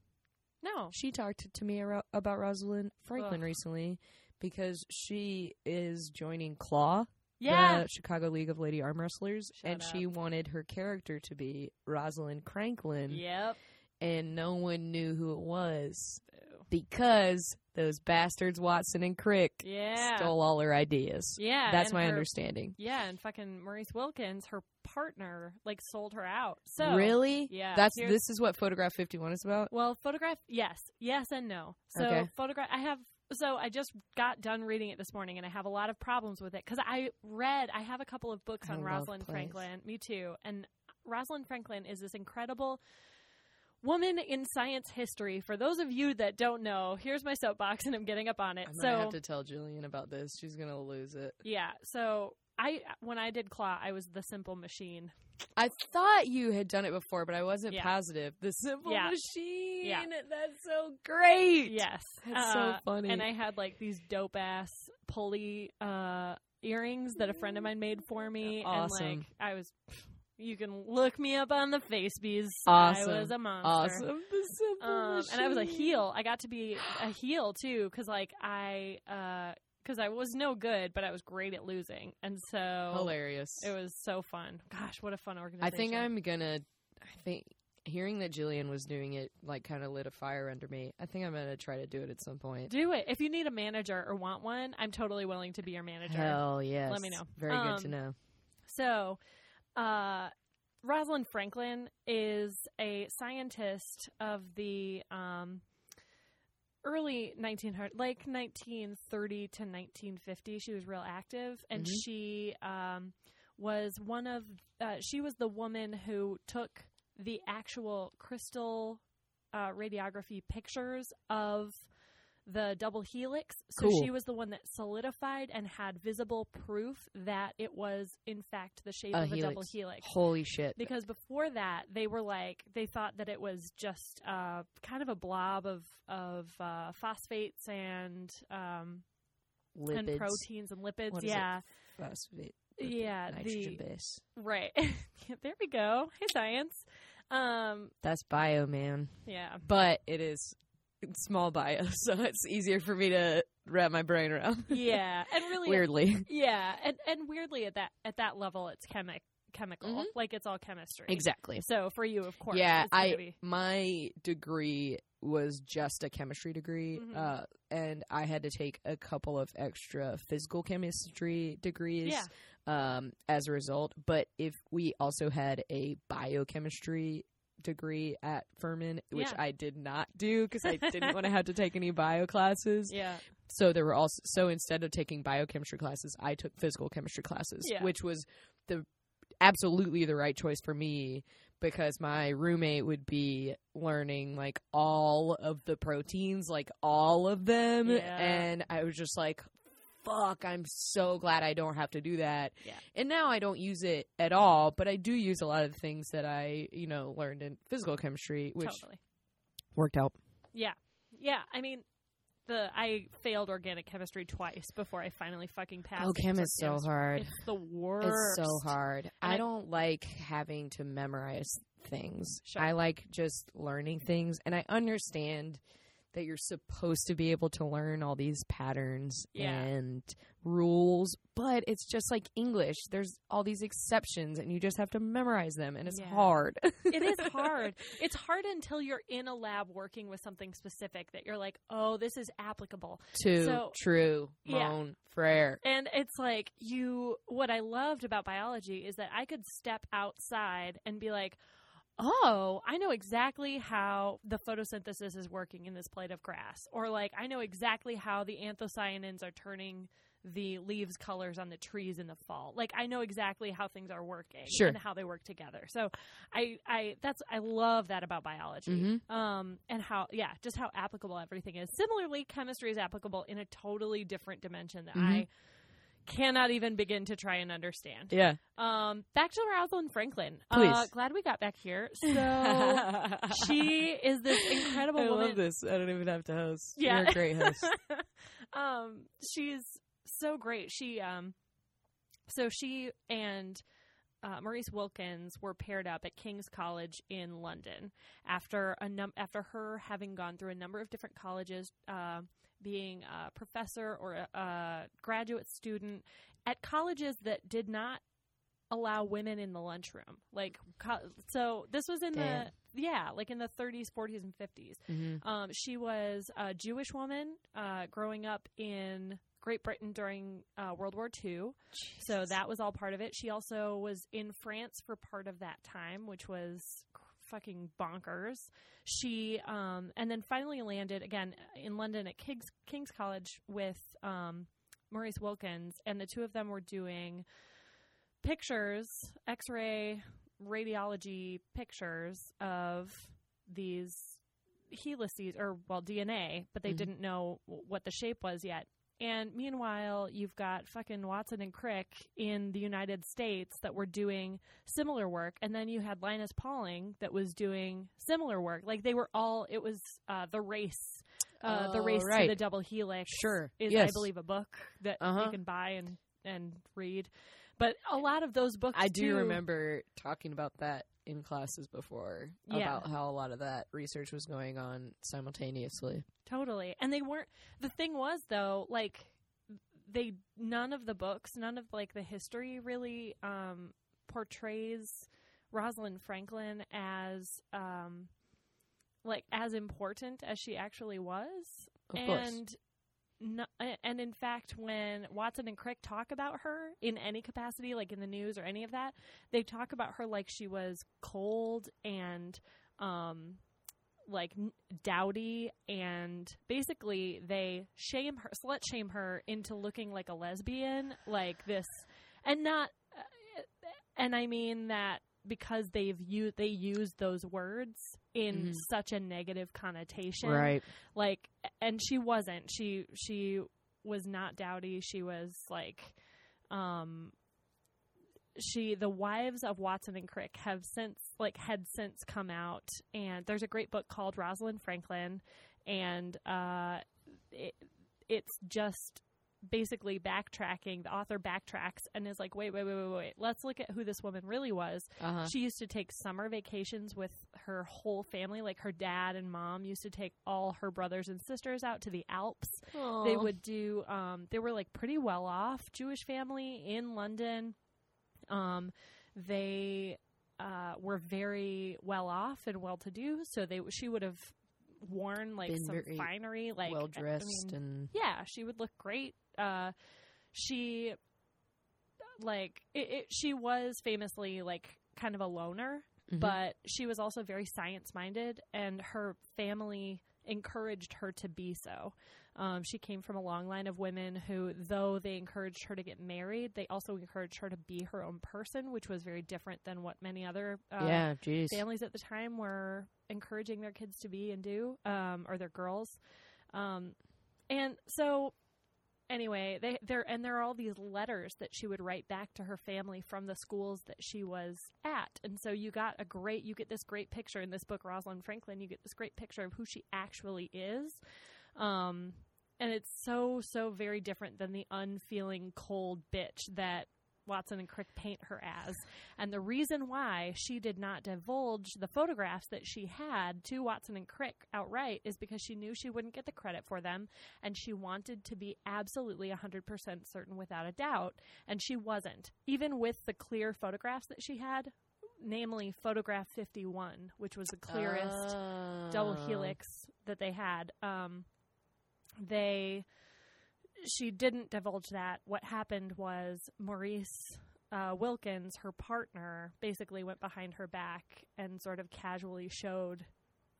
No. She talked to me about Rosalind Franklin Ugh. recently because she is joining Claw, Yeah. the Chicago League of Lady Arm Wrestlers, Shut and she wanted her character to be Rosalind Franklin, Yep. and no one knew who it was. Because those bastards Watson and Crick Yeah. stole all her ideas. yeah. That's my her- understanding. Yeah, and fucking Maurice Wilkins, her partner, like sold her out. So really? Yeah. That's this is what Photograph 51 is about. Well, photograph, yes, yes, and no. So, Okay. photograph, I have. So I just got done reading it this morning, and I have a lot of problems with it because I read. I have a couple of books on Rosalind plays. Franklin. Me too. And Rosalind Franklin is this incredible woman in science history. For those of you that don't know, here's my soapbox, and I'm getting up on it. I'm so gonna have to tell Julian about this. She's gonna lose it. yeah. So I when I did Claw, I was the simple machine. I thought you had done it before, but I wasn't Yeah. positive. The simple Yeah. machine. Yeah. That's so great. Yes, That's so Uh, funny. And I had like these dope ass pulley uh, earrings that a friend of mine made for me. Awesome. And like I was, you can look me up on the Facebees. Awesome. I was a monster. awesome. Um, and I was a heel. I got to be a heel too, because like I, because I was no good, but I was great at losing, and so Hilarious. it was so fun. Gosh, what a fun organization! I think I'm gonna. I think hearing that Jillian was doing it like kind of lit a fire under me. I think I'm gonna try to do it at some point. do it if you need a manager or want one. I'm totally willing to be your manager. Hell yes. Let me know. Very good to Um, know. So, uh, Rosalind Franklin is a scientist of the um, early 1900, like 1930 to 1950. She was real active, and Mhm. she um, was one of. Uh, she was the woman who took the actual crystal uh, radiography pictures of the double helix. So Cool. she was the one that solidified and had visible proof that it was in fact the shape A of a double helix. Holy shit. Because before that, they were like they thought that it was just uh, kind of a blob of of uh, phosphates and um, and proteins and lipids. What yeah, Phosphate. yeah. Nitrogen The base. right. *laughs* there we go. Hey, science. Um, That's bio, man. yeah. But it is small bio, *laughs* so it's easier for me to wrap my brain around. *laughs* Yeah, and really, Weirdly. yeah, and and weirdly at that at that level, it's chemic chemical, Mhm. like it's all chemistry. Exactly. So for you, of course, Yeah, I be- my degree was just a chemistry degree, Mhm. uh, and I had to take a couple of extra physical chemistry degrees Yeah. um, as a result. But if we also had a biochemistry degree at Furman, which Yeah. I did not do because I didn't *laughs* want to have to take any bio classes. yeah, So there were also so instead of taking biochemistry classes, I took physical chemistry classes, Yeah. which was the absolutely the right choice for me because my roommate would be learning like all of the proteins, like all of them, Yeah. and I was just like fuck, I'm so glad I don't have to do that. Yeah. And now I don't use it at all, but I do use a lot of the things that I, you know, learned in physical chemistry, which totally. worked out. Yeah, yeah. I mean, the I failed organic chemistry twice before I finally fucking passed. Oh, chem is so hard. It's the worst. It's so hard. I I- don't like having to memorize things. Sure. I like just learning things, and I understand that you're supposed to be able to learn all these patterns Yeah. and rules, but it's just like English. There's all these exceptions, and you just have to memorize them, and it's Yeah. hard. *laughs* it is hard. It's hard until you're in a lab working with something specific that you're like, oh, this is applicable. To So- true, Yeah. Mon frere. And it's like you what I loved about biology is that I could step outside and be like, "Oh, I know exactly how the photosynthesis is working in this blade of grass." Or like, I know exactly how the anthocyanins are turning the leaves colors on the trees in the fall. Like I know exactly how things are working Sure. and how they work together. So I I that's I love that about biology. Mhm. Um and how yeah, just how applicable everything is. Similarly, chemistry is applicable in a totally different dimension that Mhm. I cannot even begin to try and understand. Yeah. Um, back to Rosalind Franklin. Uh, Please. glad we got back here. *laughs* So she is this incredible I woman. love this. I don't even have to host. Yeah. You're a great host. *laughs* um, she's so great. She um, so she and uh, Maurice Wilkins were paired up at King's College in London after a num- after her having gone through a number of different colleges, uh, being a professor or a, a graduate student at colleges that did not allow women in the lunchroom. Like, so this was in Damn. the yeah, like in the 30s, 40s, and 50s. hmm Um, she was a Jewish woman uh, growing up in Great Britain during uh, World War II. So that was all part of it. She also was in France for part of that time, which was fucking bonkers. She um, and then finally landed again in London at King's King's College with um, Maurice Wilkins, and the two of them were doing pictures, X-ray radiology pictures of these helices or well DNA, but they Mhm. didn't know what the shape was yet. And meanwhile, you've got fucking Watson and Crick in the United States that were doing similar work, and then you had Linus Pauling that was doing similar work. Like they were all. It was uh, the race. Uh, the Oh, race right. to the double helix Sure. is Yes. I believe a book that Uh-huh. you can buy and and read. But a lot of those books I do too- remember talking about that in classes before Yeah. about how a lot of that research was going on simultaneously. Totally. And they weren't the thing was though, like they none of the books, none of like the history really um portrays Rosalind Franklin as um like as important as she actually was. Of course. And no, and in fact, when Watson and Crick talk about her in any capacity, like in the news or any of that, they talk about her like she was cold and um, like dowdy, and basically they shame her, slut shame her into looking like a lesbian, like this, and not, uh, and I mean that because they've used they use those words in Mhm. such a negative connotation. Right. like and she wasn't. She she was not dowdy. She was like um she the wives of watson and crick have since like had since come out. And there's a great book called rosalind franklin. And uh it, it's just basically backtracking the author backtracks and is like wait wait wait wait wait. Let's look at who this woman really was. Uh-huh. she used to take summer vacations with her whole family. Like her dad and mom used to take all her brothers and sisters out to the alps. They would do um they were like pretty well off jewish family in london. Um they uh were very well off and well to do so they she would have worn like Been some finery like well I dressed mean, and yeah, she would look great. Uh, she like it, it, she was famously like kind of a loner, Mhm. but she was also very science minded, and her family encouraged her to be so. Um, she came from a long line of women who, though they encouraged her to get married, they also encouraged her to be her own person, which was very different than what many other uh, yeah, jeez. families at the time were encouraging their kids to be and do, um, or their girls. Um, and so, anyway, they there and there are all these letters that she would write back to her family from the schools that she was at, and so you got a great, you get this great picture in this book, Rosalind Franklin. You get this great picture of who she actually is. Um, and it's so so very different than the unfeeling cold bitch that Watson and Crick paint her as. And the reason why she did not divulge the photographs that she had to Watson and Crick outright is because she knew she wouldn't get the credit for them and she wanted to be absolutely 100% certain without a doubt. And she wasn't. Even with the clear photographs that she had, namely photograph 51, which was the clearest double Oh. helix that they had. Um, they she didn't divulge that. What happened was Maurice uh, Wilkins, her partner, basically went behind her back and sort of casually showed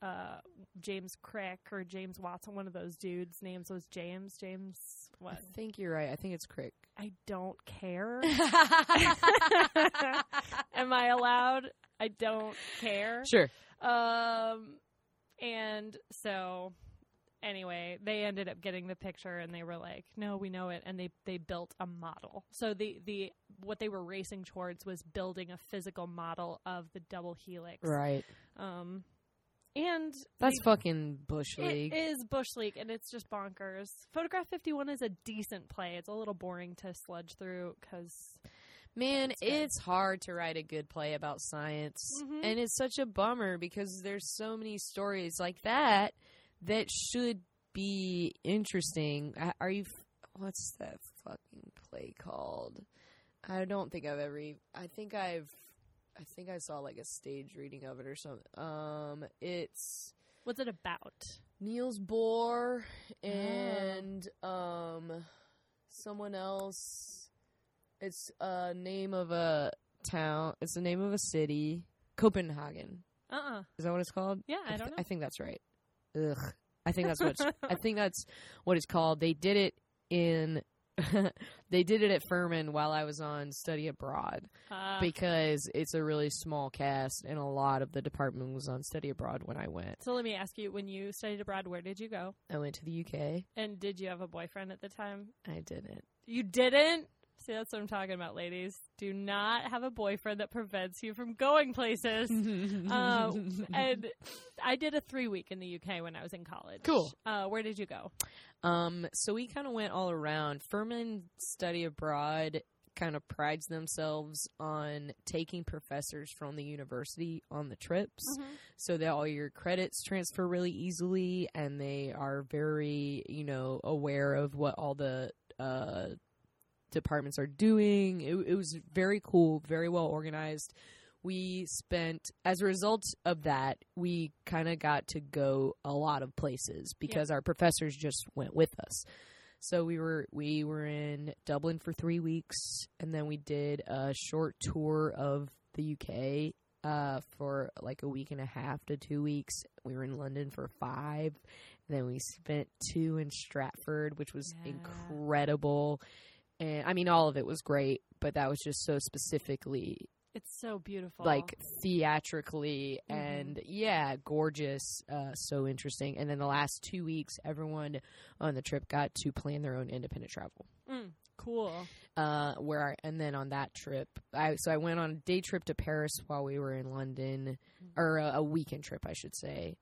uh, James Crick or James Watson, one of those dudes' names was James. James, what? I think you're right. I think it's Crick. I don't care. *laughs* *laughs* Am I allowed? I don't care. Sure. Um, and so anyway, they ended up getting the picture, and they were like, "No, we know it," and they they built a model. So the the what they were racing towards was building a physical model of the double helix. Right. Um, and That's they- fucking Bush League. is bush league, and it's just bonkers. Photograph fifty one is a decent play. It's a little boring to sludge through because Man, It's good. hard to write a good play about science. Mhm. And it's such a bummer because there's so many stories like that that should be interesting. Are you what's that fucking play called? I don't think I've ever I think I've I think I saw like a stage reading of it or something. Um it's what's it about? Niels Bohr and um someone else. It's a name of a town. It's the name of a city. Copenhagen. Uh uh Is that what it's called? Yeah, I th- don't know. I think that's right. Ugh. I think that's what I think that's what it's called. They did it in *laughs* they did it at Furman while I was on study abroad Uh, because it's a really small cast and a lot of the department was on study abroad when I went. so let me ask you: When you studied abroad, where did you go? I went to the UK. And did you have a boyfriend at the time? I didn't. You didn't. See, that's what I'm talking about, ladies. Do not have a boyfriend that prevents you from going places. *laughs* Uh, and I did a three week in the UK when I was in college. Cool. Uh, where did you go? Um, so we kind of went all around. Furman Study Abroad kind of prides themselves on taking professors from the university on the trips so that all your credits transfer really easily and they are very, you know, aware of what all the uh, departments are doing. It, it was very cool, very well organized. We spent, as a result of that, we kind of got to go a lot of places because our professors just went with us. So we were we were in Dublin for three weeks, and then we did a short tour of the UK uh, for like a week and a half to two weeks. We were in London for five. Then we spent two in Stratford, which was Yeah. incredible. And I mean, all of it was great, but that was just so specifically It's so beautiful. like theatrically Mhm. and yeah, gorgeous, uh, so interesting. And then the last two weeks, everyone on the trip got to plan their own independent travel. Mm, cool. Uh, where I, and then on that trip, I so I went on a day trip to Paris while we were in London, or a, a weekend trip, I should say.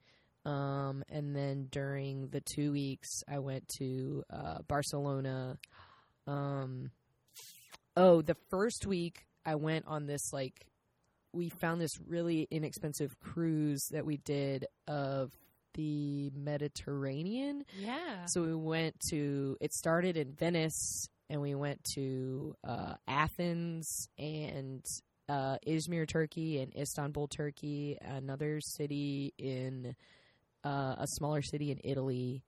Um, and then during the two weeks, I went to uh, Barcelona. Um, oh, the first week I went on this like we found this really inexpensive cruise that we did of the Mediterranean. Yeah. So we went to. It started in Venice, and we went to uh, Athens and uh, Izmir, Turkey, and Istanbul, Turkey. Another city in uh, a smaller city in Italy,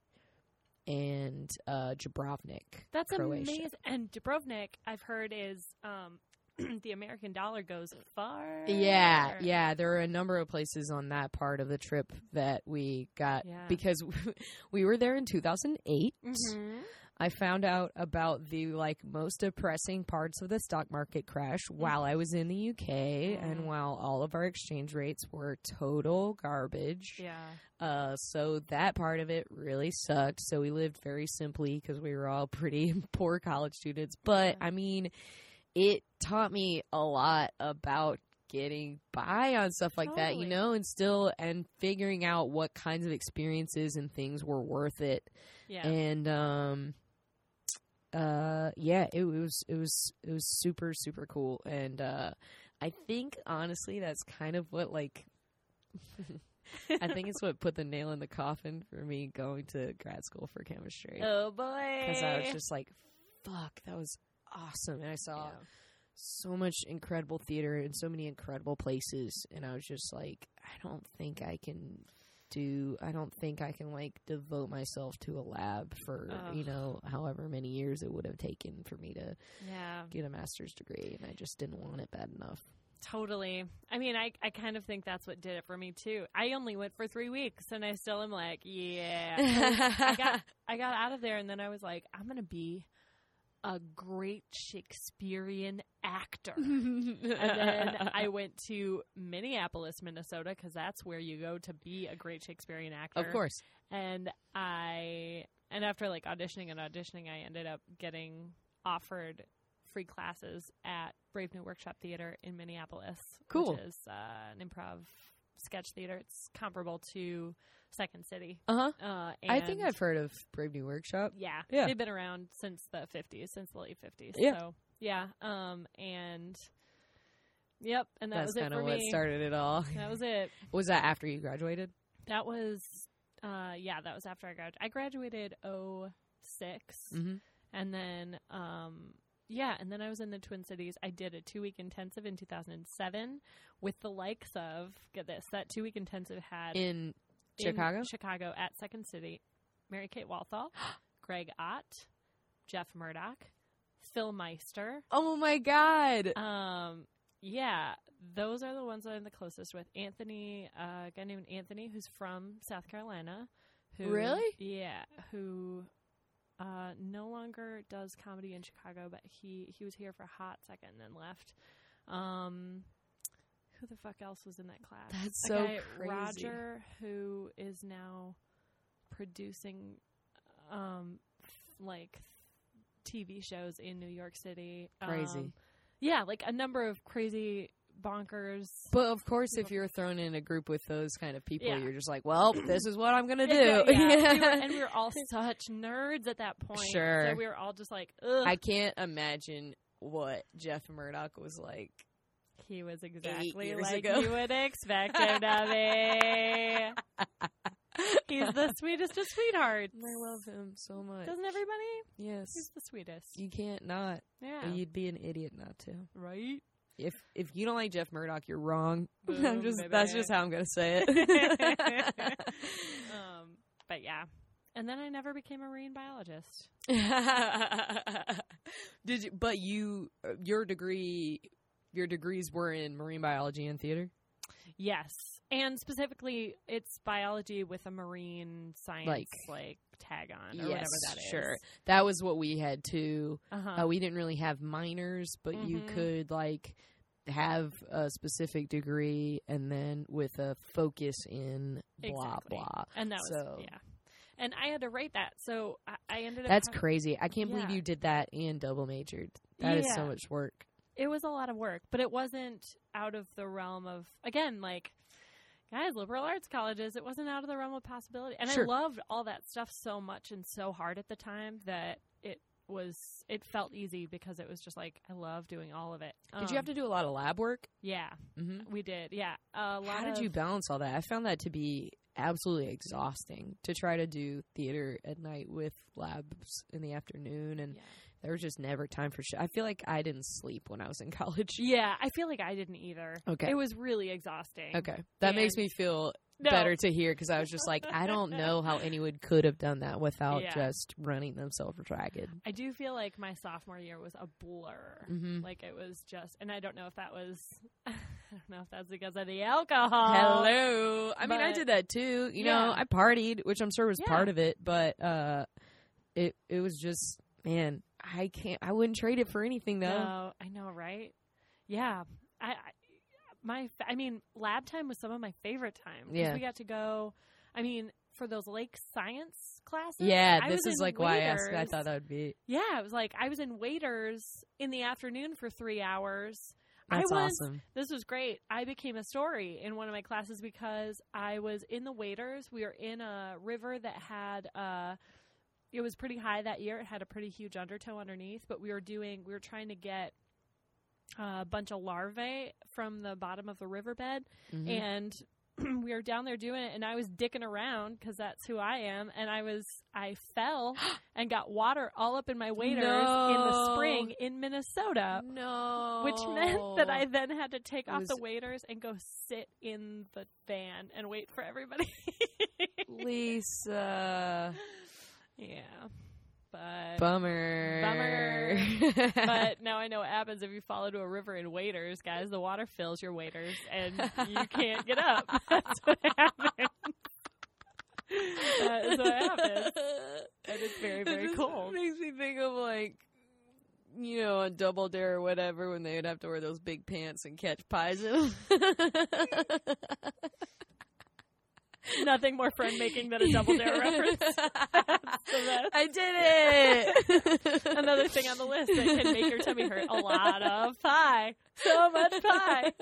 and uh, Dubrovnik. That's Croatia. amazing. And Dubrovnik, I've heard, is um, *clears throat* the American dollar goes far. Yeah, yeah. There are a number of places on that part of the trip that we got Yeah. because *laughs* we were there in 2008. hmm I found out about the like most depressing parts of the stock market crash while I was in the UK and Mm. while all of our exchange rates were total garbage. Yeah. Uh, so that part of it really sucked. So we lived very simply because we were all pretty *laughs* poor college students. But Yeah. I mean, it taught me a lot about getting by on stuff like that, you know, and still and figuring out what kinds of experiences and things were worth it Yeah. and um uh yeah it, was it was it was super super cool and uh i think honestly that's kind of what like *laughs* i think it's what put the nail in the coffin for me going to grad school for chemistry oh boy. because i was just like fuck that was awesome and i saw Yeah. so much incredible theater in so many incredible places and i was just like i don't think i can do i don't think i can like devote myself to a lab for you know however many years it would have taken for me to Yeah. get a master's degree and i just didn't want it bad enough Totally. I mean, I I kind of think that's what did it for me too. I only went for three weeks, and I still am like, yeah. I got *laughs* I got out of there, and then I was like, I'm gonna be a great Shakespearean actor. *laughs* and then I *laughs* went to Minneapolis, Minnesota, because that's where you go to be a great Shakespearean actor. of course And I and after like auditioning and auditioning, I ended up getting offered free classes at Brave New Workshop Theater in Minneapolis. Cool. Which is uh, an improv sketch theater. It's comparable to Second City. uh-huh Uh, i think i've heard of brave new workshop yeah, Yeah. they've been around since the fifties, since the late fifties. Yeah. So yeah, um, and yep, and that that's was it for of what me. started it all That was it. *laughs* was that after you graduated That was, uh, yeah, that was after I graduated. I graduated oh six, mm-hmm. and then um, yeah, and then I was in the Twin Cities. I did a two week intensive in two thousand and seven with the likes of get this that two week intensive had in chicago Chicago at Second City, Mary Kate Walthall, *gasps* Greg Ott, Jeff Murdoch, Phil Meister. oh my god Um, yeah, those are the ones that I'm the closest with. Anthony, uh, a guy named Anthony, who's from South Carolina. Who, Really? Yeah, who uh, no longer does comedy in Chicago, but he he was here for a hot second and then left. Um, who the fuck else was in that class? That's so guy, crazy. Roger, who is now producing, um, like TV shows in New York City. Crazy. Um, yeah, like a number of crazy bonkers. But of course, if you're thrown in a group with those kind of people, Yeah. you're just like, well, this is what I'm gonna do. Exactly, yeah. We were- *laughs* and we were all such nerds at that point. Sure. So we were all just like, ugh. I can't imagine what Jeff Murdoch was like. He was exactly like ago. you would expect him to be. He's the *laughs* sweetest of sweethearts. I love him so much. Doesn't everybody? Yes, He's the sweetest. you can't not. Yeah. You'd be an idiot not to. right? If if you don't like Jeff Murdoch, you're wrong. *laughs* I'm just baby. that's just how I'm gonna say it. *laughs* um, but yeah. And then I never became a marine biologist. Did you? But you, uh, your degree, your degrees were in marine biology and theater. Yes. And specifically, it's biology with a marine science like, Like- tag on or whatever that is. sure. That was what we had too. Uh-huh. Uh, we didn't really have minors, but you Mhm. could like have a specific degree and then with a focus in blah Exactly. blah. and that was so- yeah. And I had to write that, so I, I ended up. That's hav- crazy. I can't believe you did that and double majored. That is so much work. It was a lot of work, but it wasn't out of the realm of again like. Guys, liberal arts colleges, it wasn't out of the realm of possibility. And Sure. I loved all that stuff so much and so hard at the time that it was, it felt easy because it was just like, I love doing all of it. Did you have Um, to do a lot of lab work? Yeah, hmm we did. Yeah. A lot How did of, you balance all that? I found that to be absolutely exhausting to try to do theater at night with labs in the afternoon, and Yeah. There was just never time for shit. I feel like I didn't sleep when I was in *laughs* college. Yeah, I feel like I didn't either. Okay. It was really exhausting. Okay, that makes me feel No. better to hear because I was just like, I don't know how *laughs* anyone could have done that without Yeah. just running themselves ragged. I do feel like my sophomore year was a blur. Mm-hmm. Like it was just, and I don't know if that was, *laughs* I don't know if that's because of the alcohol. Hello. I mean, I did that too. You know, I partied, which I'm sure was Yeah. part of it, but uh, it it was just man, I can't. I wouldn't trade it for anything though. No, I know, right? Yeah, I, I my, I mean, lab time was some of my favorite time. Yeah. we got to go. I mean, for those lake science classes. Yeah, I this was is like why I asked. I thought that would be. Yeah, it was like I was in waders in the afternoon for three hours. That's I was awesome. This was great. I became a story in one of my classes because I was in the waders. We were in a river that had uh it was pretty high that year. It had a pretty huge undertow underneath, but we were doing we were trying to get a bunch of larvae from the bottom of the riverbed Mhm. and *clears throat* we were down there doing it and I was dicking around cuz that's who I am and I was I fell *gasps* and got water all up in my waders in the spring in Minnesota no, which meant that I then had to take It off the was- waders and go sit in the van and wait for everybody. *laughs* Lisa. Yeah. But Bummer. Bummer. *laughs* but now I know what happens if you fall into a river in waders, guys. The water fills your waders and you can't get up. *laughs* That's what happens. That is what happens. And it's very, It very just cold. Makes me think of like, you know, a double dare or whatever when they would have to wear those big pants and catch pies in *laughs* 'em. *laughs* Nothing more friend making than a double dare *laughs* reference. *laughs* That's the best. I did it. Another thing on the list that can make your tummy hurt. A lot of pie. So much pie.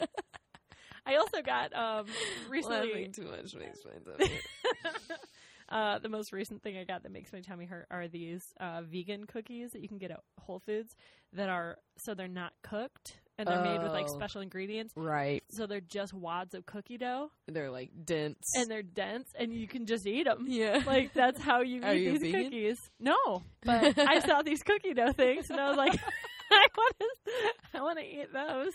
I also got um recently Laughing too much makes my tummy hurt. uh, the most recent thing I got that makes my tummy hurt are these uh, vegan cookies that you can get at Whole Foods that are so they're not cooked and they're made with like Oh. special ingredients. Right. So they're just wads of cookie dough They're like dense. and they're dense and you can just eat them. yeah. *laughs* Like that's how you *laughs* Are eat you these vegan? cookies. No, but *laughs* I saw these cookie dough things and I was like, I want to, I want to eat those.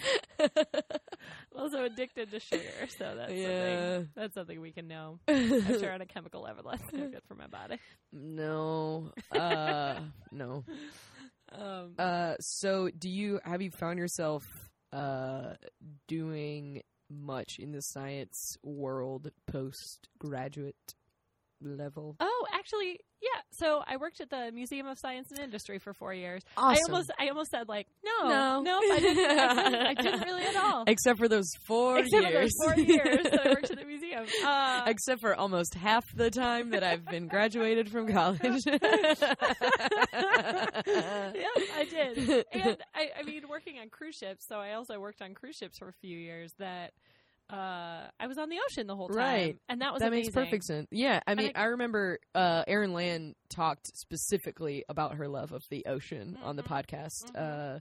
I'm also addicted to sugar, so that's something. yeah. That's something we can know. I'm sure on a chemical level that's no good for my body. no. Uh no. Um, Uh so do you have you found yourself uh doing much in the science world post graduate level? Oh, actually, yeah. So I worked at the Museum of Science and Industry for four years. Awesome. I almost, I almost said like, no, No. no, I didn't, I didn't, I didn't really at all. *laughs* Except for those four Except years. for those four years that I worked at the *laughs* museum. Uh, Except for almost half the time that I've been graduated from college. *laughs* yeah, I did. And I, I mean, working on cruise ships. So I also worked on cruise ships for a few years. That uh, I was on the ocean the whole time, Right. and that was that amazing. makes perfect sense. Yeah, I mean, I- I, remember uh, Erin Land talked specifically about her love of the ocean on the Mhm. podcast. Mhm. Uh,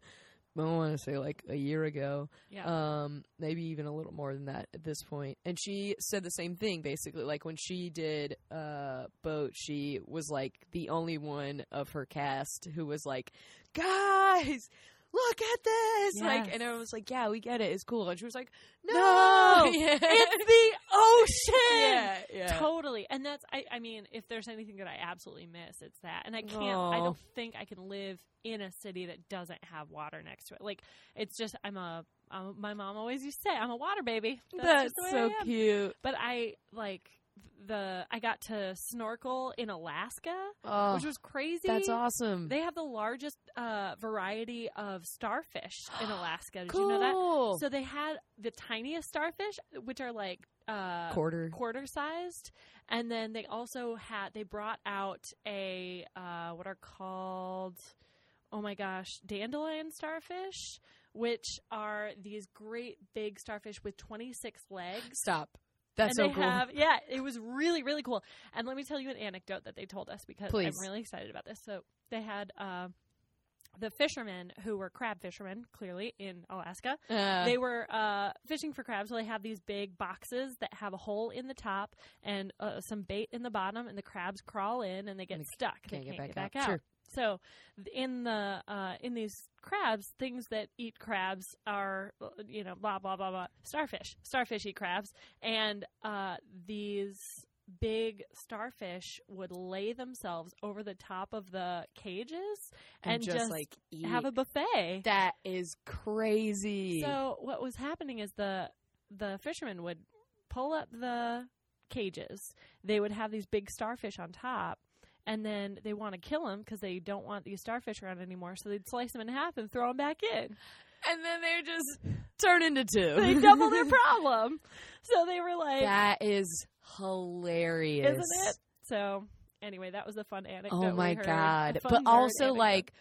I want to say like a year ago, Yeah, um, maybe even a little more than that at this point. And she said the same thing basically. Like when she did uh, boat, she was like the only one of her cast who was like, "Guys, look at this!" Like, and everyone was like, "Yeah, we get it. It's cool." And she was like, "No, No! *laughs* *laughs* Yeah. it's the ocean. yeah, yeah." Totally. And that's I I mean, if there's anything that I absolutely miss, it's that. And I can't I don't think I can live in a city that doesn't have water next to it. Like it's just I'm a I'm, my mom always used to say I'm a water baby. That's, That's just the way so cute. But I like the I got to snorkel in Alaska, Oh, which was crazy. that's awesome. They have the largest uh, variety of starfish in *gasps* Alaska. Did cool. you know that? So they had the tiniest starfish, which are like uh, Quarter. quarter sized, and then they also had they brought out a uh, what are called oh my gosh dandelion starfish, which are these great big starfish with twenty six legs. Stop. That's and so they cool. have yeah, it was really really cool. And let me tell you an anecdote that they told us because Please. I'm really excited about this. So they had. Uh, the fishermen who were crab fishermen, clearly in Alaska, Uh, they were uh, fishing for crabs. So they have these big boxes that have a hole in the top and uh, some bait in the bottom, and the crabs crawl in and they get And stuck. can't they can't back get out. back out. Sure. So in the uh, in these crabs, things that eat crabs are you know blah blah blah blah starfish. Starfish eat crabs, and uh, these big starfish would lay themselves over the top of the cages and, and just, just like eat. have a buffet. that is crazy. So what was happening is the the fishermen would pull up the cages. They would have these big starfish on top, and then they want to kill them because they don't want these starfish around anymore. So they'd slice them in half and throw them back in. and then they just turn into two. They double their *laughs* problem. So they were like, that is hilarious, "Isn't it?" So anyway, that was a fun anecdote. Oh my god! But also, anecdote. like,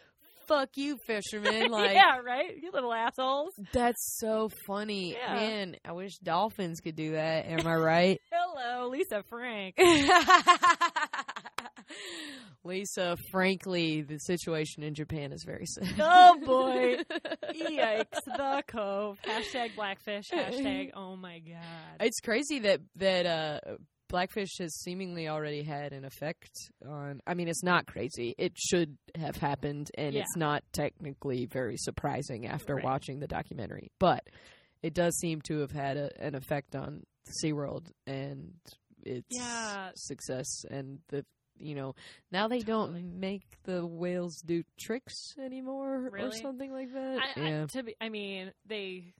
fuck you, fishermen. *laughs* Like, yeah, right. You little assholes. that's so funny. Yeah. Man, I wish dolphins could do that. Am I *laughs* right? Hello, Lisa Frank. *laughs* Lisa, frankly, the situation in Japan is very *laughs* sad. Oh, boy. Yikes! The Cove. Hashtag Blackfish. Hashtag *laughs* Oh my God. It's crazy that that uh, Blackfish has seemingly already had an effect on. I mean, it's not crazy. It should have happened, and Yeah. it's not technically very surprising after Right. watching the documentary. But it does seem to have had a, an effect on SeaWorld and its Yeah. success and the. You know, now they don't make the whales do tricks anymore or something like that. I, yeah. I, to be, I mean, they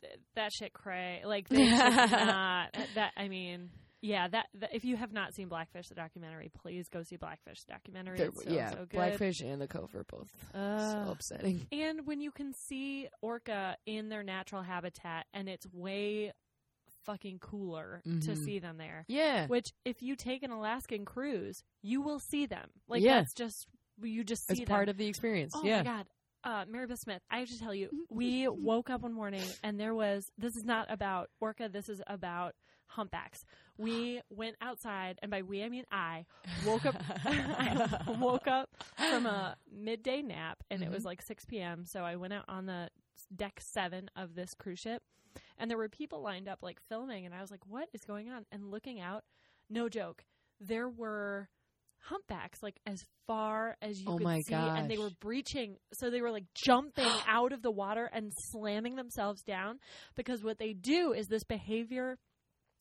th- that shit cray. Like they *laughs* not. That I mean, yeah. That, that if you have not seen Blackfish the documentary, please go see Blackfish the documentary. So, yeah, so. Blackfish and the Cove are both so upsetting. And when you can see orca in their natural habitat, and it's way fucking cooler to Mhm. see them there. Yeah. Which, if you take an Alaskan cruise, you will see them. Like Yeah. that's just you just see It's them. part of the experience. Oh yeah. my god. Uh, Mary Beth Smith, I have to tell you, we woke up one morning and there was, this is not about orca, this is about humpbacks. We *gasps* went outside, and by we, I mean I, woke up, I *laughs* woke up from a midday nap and it was Mhm. like 6 p.m. So I went out on the deck seven of this cruise ship and there were people lined up like filming and I was like, what is going on? And looking out, no joke, there were humpbacks like as far as you Oh could my see and they were breaching so they were like jumping *gasps* out of the water and slamming themselves down because what they do is this behavior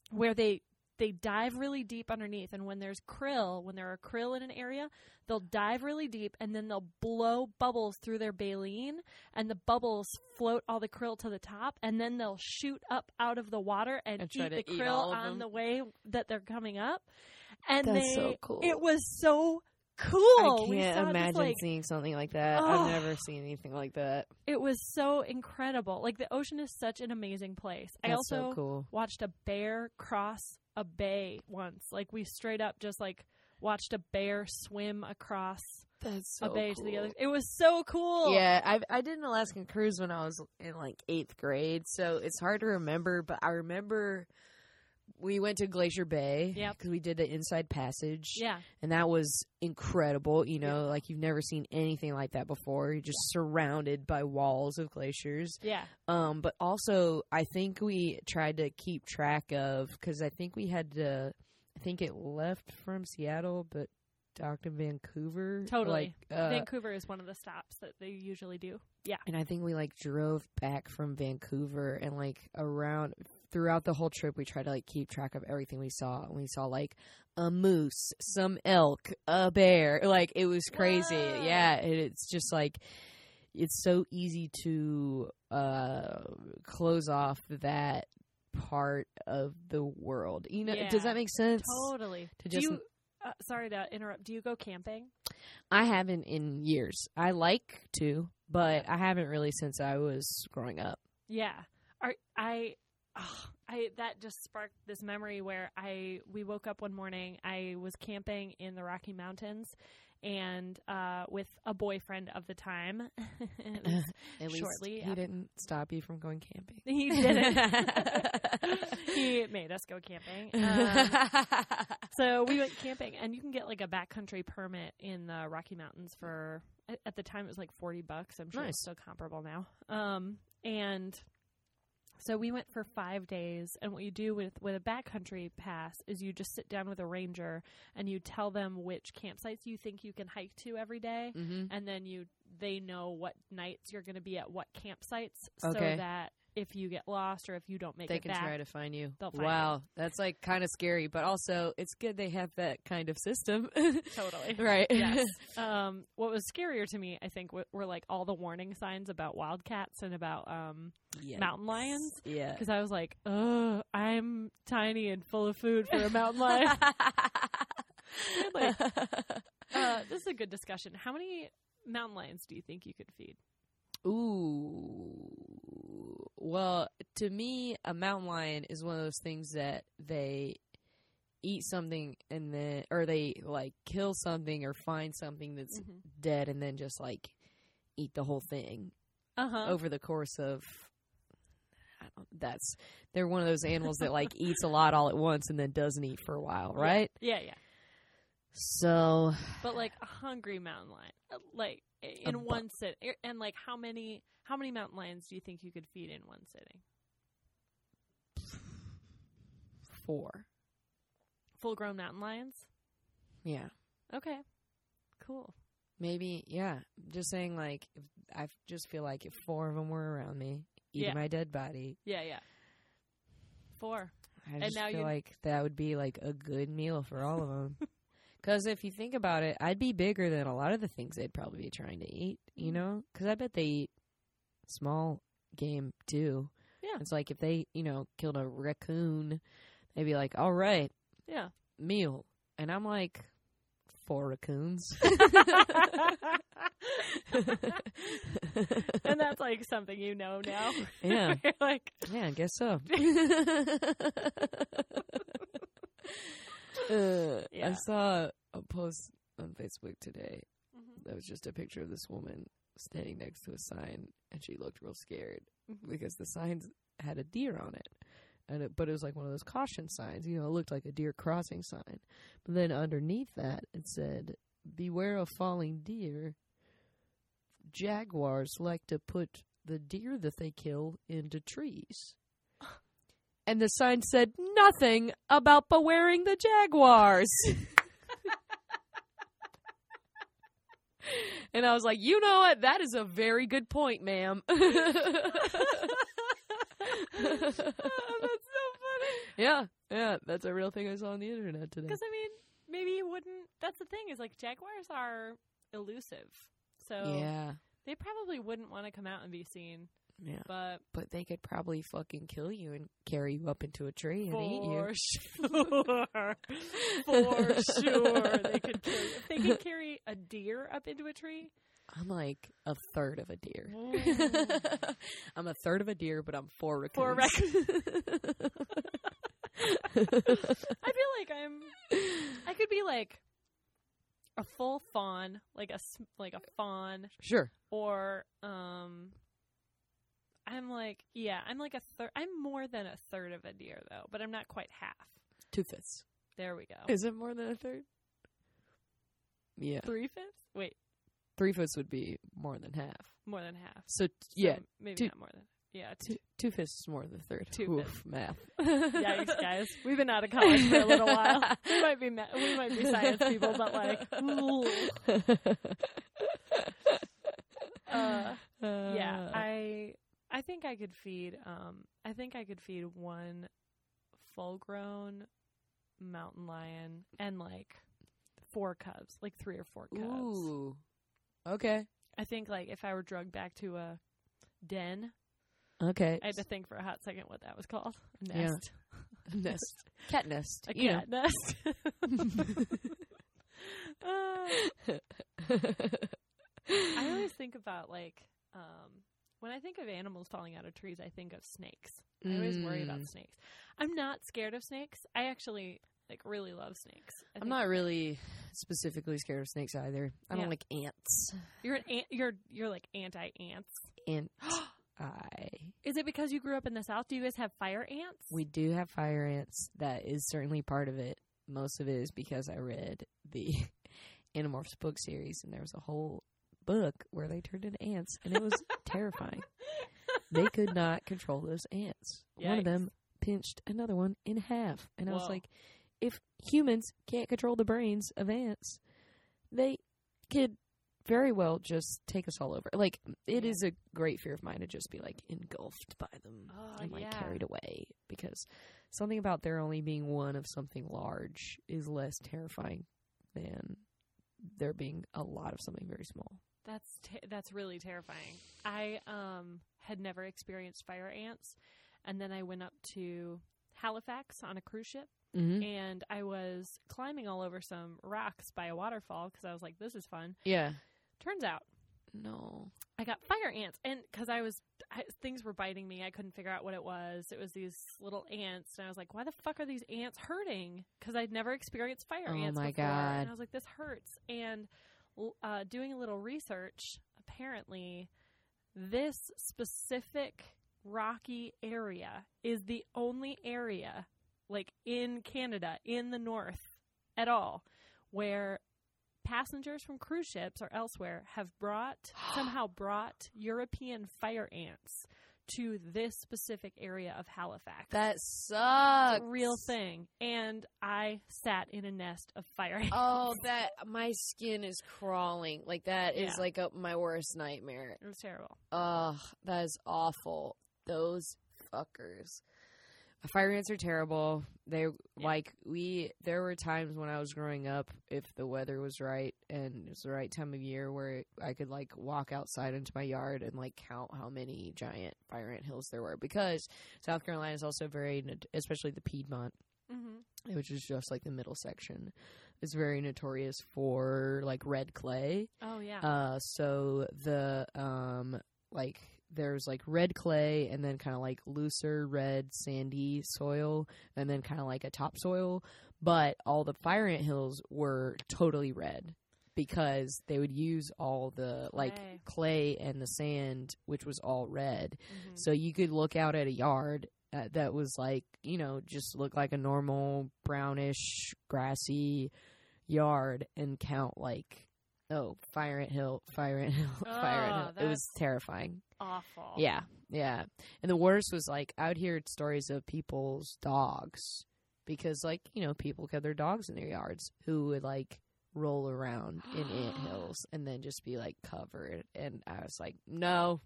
where they they dive really deep underneath and when there's krill when there are krill in an area they'll dive really deep and then they'll blow bubbles through their baleen and the bubbles float all the krill to the top and then they'll shoot up out of the water and, And eat the eat krill on the way that they're coming up and That's they so cool. it was so cool. I can't saw this, imagine like, seeing something like that. Oh. I've never seen anything like that. it was so incredible. Like the ocean is such an amazing place. I also so cool. watched a bear cross a bay once. Like we straight up just like watched a bear swim across That's a so bay to the other. It was so cool. Yeah, I I did an Alaskan cruise when I was in like eighth grade, so it's hard to remember. But I remember we went to Glacier Bay Yep. because we did the inside passage, Yeah. and that was incredible. You know, like you've never seen anything like that before. You're just surrounded by walls of glaciers. Yeah. Um, but also, I think we tried to keep track of because I think we had to. I think it left from Seattle, but docked in Vancouver. Totally. Like, uh, Vancouver is one of the stops that they usually do. Yeah. and I think we like drove back from Vancouver and like around throughout the whole trip we tried to like keep track of everything we saw. And we saw like a moose, some elk, a bear. Like it was crazy. Whoa. Yeah, and it's just like it's so easy to uh close off that part of the world. You know, Yeah. does that make sense? Totally. To Do just you, uh, sorry to interrupt. Do you go camping? I haven't in years. I like to, but I haven't really since I was growing up. Yeah. Are, I, oh, I that just sparked this memory where I we woke up one morning. I was camping in the Rocky Mountains, and uh, with a boyfriend of the time. *laughs* At least Shortly he after- didn't stop you from going camping. he didn't. *laughs* he made us go camping. *laughs* Um, so we went camping, and you can get like a backcountry permit in the Rocky Mountains for at- at the time it was like forty bucks. I'm sure Nice. it's still comparable now. Um, and so we went for five days, and what you do with with a backcountry pass is you just sit down with a ranger and you tell them which campsites you think you can hike to every day, mm-hmm. and then you they know what nights you're going to be at what campsites, Okay. so that if you get lost or if you don't make They it can back, try to find you. they'll find wow, that's like kind of scary, but also it's good they have that kind of system. *laughs* totally. right. yes. *laughs* Um, what was scarier to me, I think, w- were like all the warning signs about wildcats and about um, Yes. mountain lions. Yeah. Because I was like, oh, I'm tiny and full of food for a mountain *laughs* lion. Like- uh, this is a good discussion. How many mountain lions do you think you could feed? Ooh. Well, to me, a mountain lion is one of those things that they eat something and then, or they like kill something or find something that's dead and then just like eat the whole thing Uh huh. over the course of. I don't, that's they're one of those animals that like eats a lot all at once and then doesn't eat for a while, right? Yeah, yeah. So But like a hungry mountain lion, uh, like in one sit, and like how many how many mountain lions do you think you could feed in one sitting? four, Full grown mountain lions. yeah. Okay, cool. Maybe, yeah. Just saying, like, if, I just feel like if four of them were around me eating Yeah. my dead body, Yeah, yeah. Four. I And just feel you- like that would be like a good meal for all of them. Because *laughs* if you think about it, I'd be bigger than a lot of the things they'd probably be trying to eat. You Mhm. know, because I bet they eat small game too. Yeah. it's like if they, you know, killed a raccoon, they'd be like, "All right, Yeah. meal," and I'm like, four raccoons. *laughs* *laughs* and that's like something you know now. Yeah. *laughs* You're like, Yeah, I guess so. uh, Yeah. I saw a post on Facebook today Mhm. that was just a picture of this woman standing next to a sign, and she looked real scared Mhm. because the sign had a deer on it. And it, but it was like one of those caution signs, you know. It looked like a deer crossing sign, but then underneath that it said, "Beware of falling deer. Jaguars like to put the deer that they kill into trees." *laughs* And the sign said nothing about bewaring the jaguars. *laughs* and I was like, you know what? That is a very good point, ma'am. *laughs* oh, that's so funny. yeah, yeah, that's a real thing I saw on the internet today. Because I mean, maybe you wouldn't. That's the thing is like jaguars are elusive, so Yeah, they probably wouldn't want to come out and be seen. Yeah. But But they could probably fucking kill you and carry you up into a tree and eat you. for sure, *laughs* for sure, they could carry. If they can carry a deer up into a tree, I'm like a third of a deer. Ooh. *laughs* I'm a third of a deer, but I'm four raccoons. Four *laughs* I feel like I'm. I could be like a full fawn, like a like a fawn, sure. or um. I'm like, yeah, I'm like a third. I'm more than a third of a deer though, but I'm not quite half. Two fifths. There we go. Is it more than a third? Yeah. Three fifths? Wait, Three fifths would be more than half. more than half. So, So yeah, maybe two- not more than. Yeah, two, two fifths is more than a third. Two Oof, math. *laughs* Yikes, guys. We've been out of college for a little while. *laughs* We might be ma- we might be science people, but like, *laughs* ooh. Uh, yeah, I I think I could feed um I think I could feed one full grown mountain lion and like four cubs, like three or four cubs. Ooh. Okay. I think like if I were drugged back to a den, Okay. I had to think for a hot second what that was called. A Yeah. Nest. nest. *laughs* Cat nest. A know. cat nest. *laughs* *laughs* Uh, I always think about like um when I think of animals falling out of trees, I think of snakes. I always worry about Mm. snakes. I'm not scared of snakes. I actually like really love snakes. I I'm not really specifically scared of snakes either. I don't like ants. You're an ant, you're you're like anti ants. And *gasps* I Is it because you grew up in the south? Do you guys have fire ants? we do have fire ants. That is certainly part of it. Most of it is because I read the *laughs* Animorphs book series, and there was a whole book where they turned into ants, and it was *laughs* terrifying. They could not control those ants. One of them pinched another one in half, and I was like, if humans can't control the brains of ants, they could very well just take us all over. Like it Yeah. is a great fear of mine to just be like engulfed by them Oh, and like yeah. carried away because something about there only being one of something large is less terrifying than there being a lot of something very small. That's te- that's really terrifying. I um had never experienced fire ants, and then I went up to Halifax on a cruise ship, Mm-hmm. and I was climbing all over some rocks by a waterfall because I was like, "This is fun." Yeah. Turns out No. I got fire ants, and because I was I, things were biting me, I couldn't figure out what it was. It was these little ants, and I was like, "Why the fuck are these ants hurting?" Because I'd never experienced fire Oh ants Oh my before, God. and I was like, "This hurts." And uh, doing a little research, apparently, this specific rocky area is the only area, like in Canada, in the north at all, where passengers from cruise ships or elsewhere have brought *gasps* somehow brought European fire ants to this specific area of Halifax. That sucks. real thing. And I sat in a nest of fire ants. *laughs* Oh, that my skin is crawling. Like that is Yeah. like a, my worst nightmare. It was terrible. Ugh, that is awful. Those fuckers. Fire ants are terrible. They like we. There were times when I was growing up, if the weather was right and it was the right time of year, where I could like walk outside into my yard and like count how many giant fire ant hills there were. Because South Carolina is also very, especially the Piedmont, Mm-hmm. which is just like the middle section, is very notorious for like red clay. Oh yeah. Uh, so the um, like there's like red clay and then kind of like looser red sandy soil and then kind of like a topsoil. But all the fire ant hills were totally red because they would use all the like Clay. clay and the sand, which was all red. Mhm. So you could look out at a yard uh, that was like, you know, just looked like a normal brownish, grassy yard and count like, oh, fire ant hill, fire ant hill, *laughs* fire ant Oh, hill. It was terrifying. Awful. Yeah, yeah. And the worst was like, I would hear stories of people's dogs because, like, you know, people kept their dogs in their yards who would like roll around in *gasps* ant hills and then just be like covered. And I was like, no,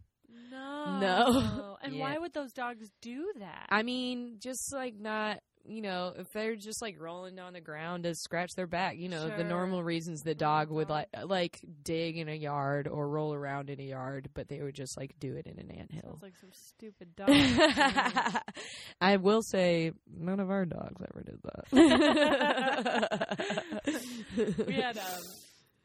No. No. *laughs* And Yeah. why would those dogs do that? I mean, just like not you know, if they're just like rolling on the ground to scratch their back, you know, the normal reasons the dog would like like dig in a yard or roll around in a yard, but they would just like do it in an anthill. Sounds like some stupid *laughs* dog. I will say none of our dogs ever did that. *laughs* we had um,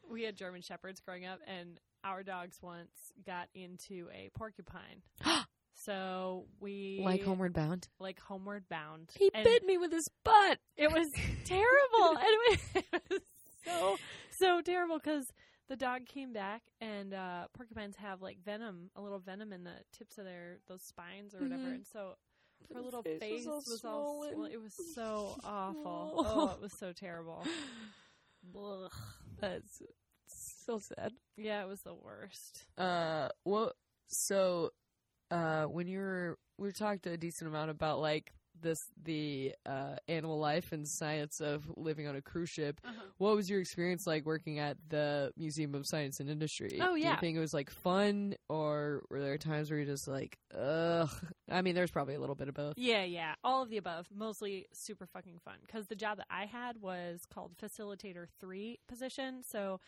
we had German shepherds growing up, and our dogs once got into a porcupine. *gasps* *gasps* so we like Homeward Bound. like homeward bound. He and bit me with his butt. It was *laughs* terrible, and *laughs* it was, so so terrible because the dog came back, and uh, porcupines have like venom, a little venom in the tips of their those spines or whatever, Mhm. and so her little face face, was was, all all swollen. swollen. It was so *laughs* awful. Oh. Oh, it was so terrible. Ugh. That's so sad. Yeah, it was the worst. Uh, well, so, uh, when you were, we talked a decent amount about like this, the uh, animal life and science of living on a cruise ship. What was your experience like working at the Museum of Science and Industry? Oh, yeah, Do you think it was like fun, or were there times where you're just like, ugh? I mean, there's probably a little bit of both. Yeah, yeah, all of the above. Mostly super fucking fun because the job that I had was called facilitator three position, so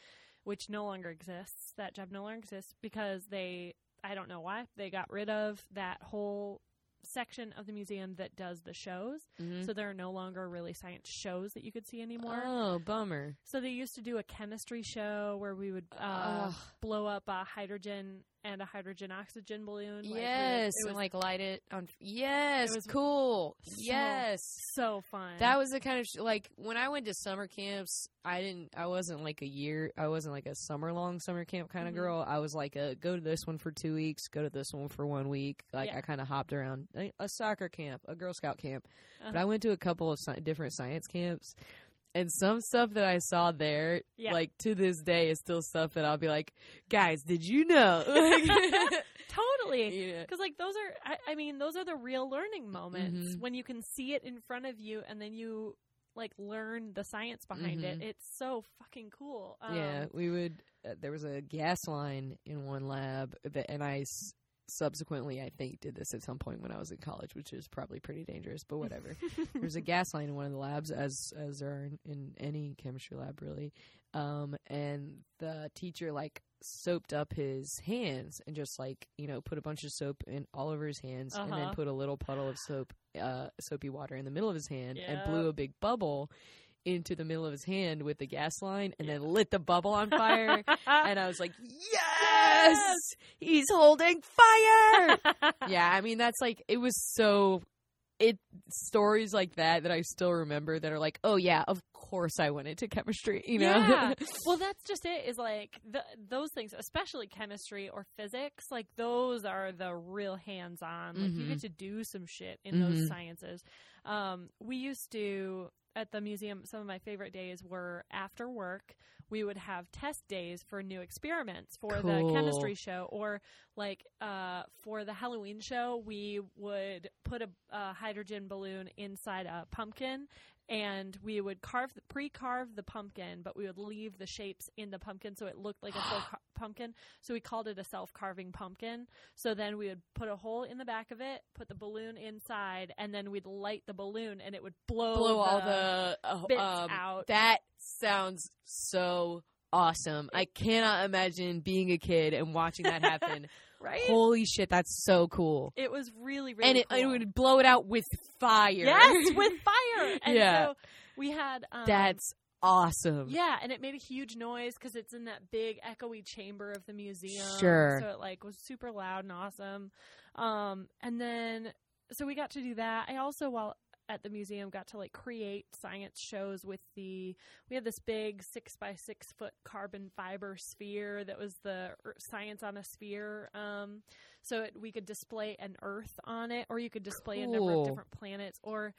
which no longer exists. That job no longer exists because they, I don't know why, they got rid of that whole section of the museum that does the shows. Mhm. So there are no longer really science shows that you could see anymore. Oh, bummer. So they used to do a chemistry show where we would uh, blow up a hydrogen and a hydrogen oxygen balloon. Like, yes, it and was like light it on. Yes, It was cool. so- yes, so fun. that was the kind of sh- like when I went to summer camps. I didn't. I wasn't like a year. I wasn't like a summer long summer camp kind of Mhm. girl. I was like a go to this one for two weeks, go to this one for one week. Like Yeah. I kind of hopped around a, soccer camp, a Girl Scout camp, but Uh-huh. I went to a couple of sci- different science camps. And some stuff that I saw there, Yeah. like to this day, is still stuff that I'll be like, "Guys, did you know?" *laughs* *laughs* Totally. *laughs* Yeah. Because like those are, I, I mean, those are the real learning moments Mhm. when you can see it in front of you, and then you like learn the science behind it. Mhm. It's so fucking cool. Um, yeah, we would. Uh, there was a gas line in one lab, that, and I subsequently, I think, did this at some point when I was in college, which is probably pretty dangerous, but whatever. *laughs* There's a gas line in one of the labs, as as there are in, in any chemistry lab, really. Um, and the teacher like soaped up his hands and just like you know put a bunch of soap in all over his hands, and then Uh-huh. put a little puddle of soap, uh, soapy water in the middle of his hand, and blew a big bubble into the middle of his hand with the gas line, and then lit the bubble on fire. *laughs* and I was like, yes, he's holding fire. *laughs* yeah, I mean that's like it was so it stories like that that I still remember that are like, oh yeah, of course I went into chemistry, you know. Yeah. *laughs* well, that's just it. Is like the, those things, especially chemistry or physics. Like those are the real hands-on. Like you Mhm. get to do some shit in Mhm. those sciences. Um, we used to at the museum. Some of my favorite days were after work. We would have test days for new experiments for the chemistry show, or like uh, for the Halloween show, we would put a, a hydrogen balloon inside a pumpkin and we would carve the pre-carve the pumpkin, but we would leave the shapes in the pumpkin so it looked like a full *gasps* car- pumpkin. So we called it a self-carving pumpkin. So then we would put a hole in the back of it, put the balloon inside, and then we'd light the balloon, and it would blow, Blow all the uh, bits um, out. That sounds so awesome. I cannot imagine being a kid and watching that happen. *laughs* right? Holy shit, that's so cool. it was really, really and it, cool. it would blow it out with fire. yes, *laughs* with fire. And Yeah. so we had um, That's awesome. Yeah, and it made a huge noise because it's in that big echoey chamber of the museum. Sure. So it like was super loud and awesome. Um, and then so we got to do that. I also while at the museum got to like create science shows with the we had this big six by six foot carbon fiber sphere that was the science on a sphere um so it, we could display an earth on it or you could display a number of different planets or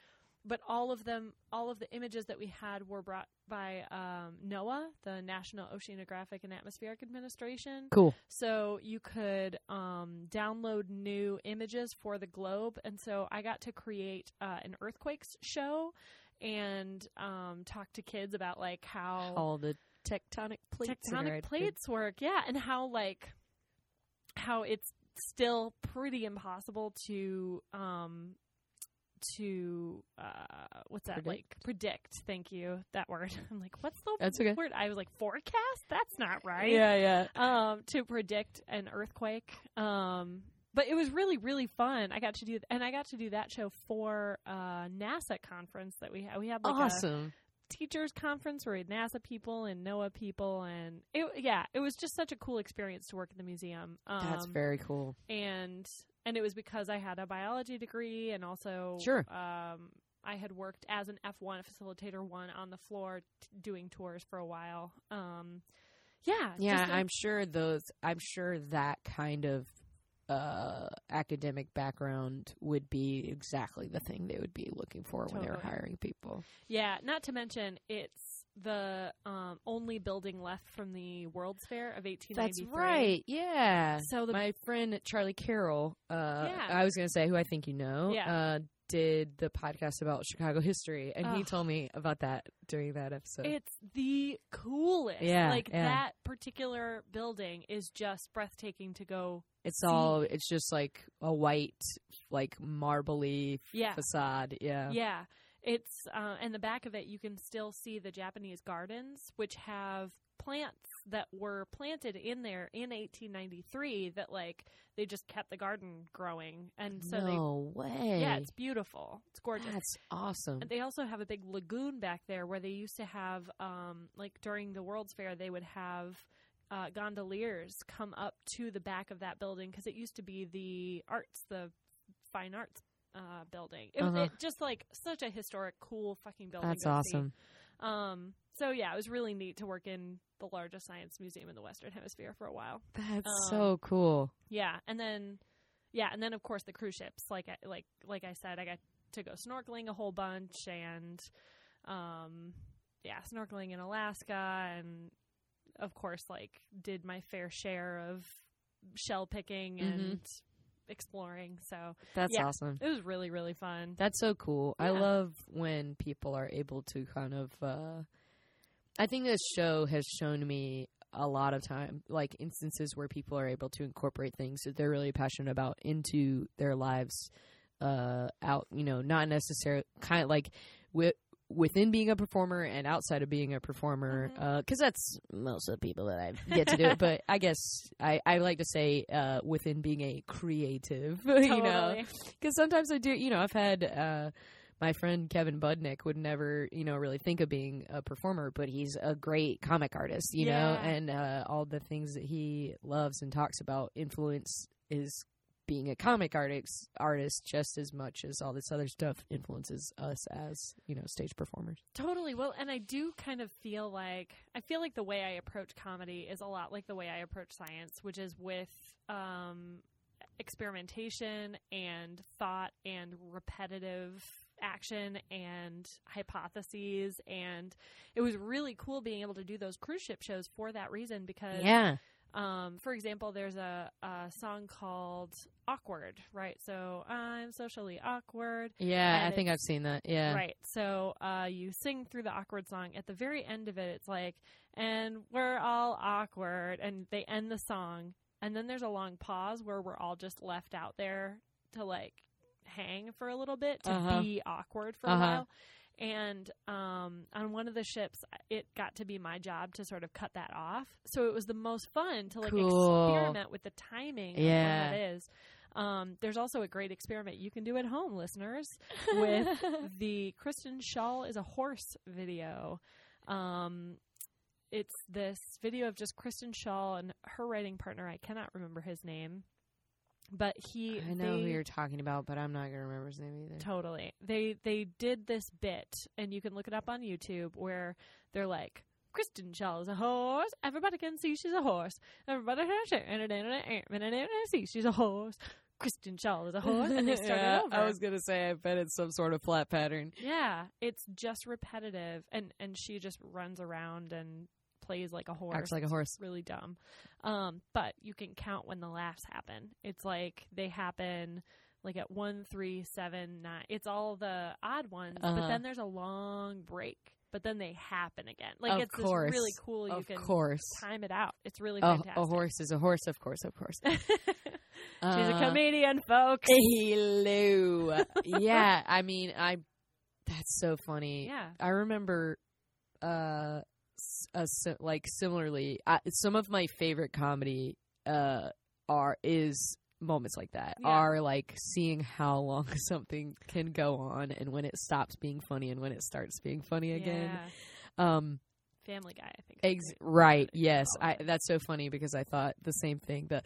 but all of them all of the images that we had were brought by um, NOAA, the National Oceanographic and Atmospheric Administration. Cool. So you could um, download new images for the globe, and so I got to create uh, an earthquakes show and um, talk to kids about like how All the tectonic plates. tectonic at- plates work. Yeah, and how like how it's still pretty impossible to um to uh what's that Predict? like predict thank you that word *laughs* i'm like what's the That's okay. word i was like forecast that's not right Yeah, yeah. um to predict an earthquake um but it was really really fun i got to do and i got to do that show for uh nasa conference that we had we had like a awesome. teachers conference where we had nasa people and noaa people and it yeah it was just such a cool experience to work at the museum um That's very cool. and and it was because I had a biology degree and also Sure. um I had worked as an F1 facilitator one on the floor t- doing tours for a while. Um yeah, Yeah, a- I'm sure those. I'm sure that kind of uh, academic background would be exactly the thing they would be looking for when they were hiring people. yeah, not to mention it's the um only building left from the World's Fair of 1893. That's right. Yeah. So the My friend Charlie Carroll, uh, Yeah. I was going to say who I think you know, Yeah. uh, did the podcast about Chicago history, and he told me about that during that episode. It's the coolest. Yeah, like yeah. that particular building is just breathtaking to go. it's see- all. It's just like a white, like marbly Yeah. facade. Yeah. Yeah. It's uh in the back of it you can still see the Japanese gardens which have plants that were planted in there in 1893 that like they just kept the garden growing and so no way. they Yeah, it's beautiful. It's gorgeous. That's awesome. And they also have a big lagoon back there where they used to have, um, like during the World's Fair, they would have uh, gondoliers come up to the back of that building because it used to be the arts, the fine arts uh, building. It was Uh-huh. it, just like such a historic, cool fucking building. That's to see. awesome. Um, so yeah, it was really neat to work in the largest science museum in the Western Hemisphere for a while. That's Um, so cool. Yeah, and then yeah, and then of course the cruise ships. Like I, like like I said, I got to go snorkeling a whole bunch, and um, yeah, snorkeling in Alaska, and of course like did my fair share of shell picking Mhm. and exploring. So That's yeah. awesome. it was really really fun. That's so cool. I love when people are able to kind of uh I think this show has shown me a lot of time like instances where people are able to incorporate things that they're really passionate about into their lives uh out, you know, not necessarily kind of like with within being a performer and outside of being a performer Mhm. uh 'cause that's most of the people that I get to do it but I guess I I like to say uh within being a creative *laughs* you know? Because sometimes I do, you know, I've had uh, my friend Kevin Budnik would never, you know, really think of being a performer, but he's a great comic artist, you know, and uh, all the things that he loves and talks about influence is being a comic artist artist just as much as all this other stuff influences us as you know stage performers. Totally. Well, and I do kind of feel like I feel like the way I approach comedy is a lot like the way I approach science, which is with um, experimentation and thought and repetitive action and hypotheses. And it was really cool being able to do those cruise ship shows for that reason because yeah um, for example, there's a, a song called Awkward, right? So I'm socially awkward. yeah i think i've seen that yeah Right. So uh, you sing through the awkward song. At the very end of it, it's like, and we're all awkward. And they end the song. And then there's a long pause where we're all just left out there to like hang for a little bit to Uh-huh. be awkward for a Uh-huh. while. And um, on one of the ships, it got to be my job to sort of cut that off. So it was the most fun to like Cool. experiment with the timing of Yeah. that is. Um, there's also a great experiment you can do at home, listeners, with *laughs* the Kristen Schaal is a horse video. Um, it's this video of just Kristen Schaal and her writing partner. I cannot remember his name, but he. i know who you're talking about but i'm not gonna remember his name either Totally. They they did this bit, and you can look it up on YouTube, where they're like, Kristen Schaal is a horse. Everybody can see she's a horse. Everybody can see she's a horse. Kristen Schaal is a horse, and they start *laughs* Yeah, over. I was gonna say, I bet it's some sort of flat pattern. Yeah, it's just repetitive, and and she just runs around and plays like a horse. Acts like a horse. It's really dumb. Um, but you can count when the laughs happen. It's like they happen like at one, three, seven, nine. It's all the odd ones, but Uh-huh. then there's a long break but then they happen again. Like Of it's course. really cool. You of can course. time it out. It's really A, fantastic. a horse is a horse, of course, of course. *laughs* She's a Uh, comedian, folks. Hello. *laughs* yeah, I mean, I. That's so funny. Yeah. I remember, uh, uh si- like similarly, I, some of my favorite comedy, uh, are is moments like that Yeah. are like seeing how long *laughs* something can go on and when it stops being funny and when it starts being funny again. Yeah. Um, Family Guy, I think. Ex- right. Yes. I. That's so funny because I thought the same thing. The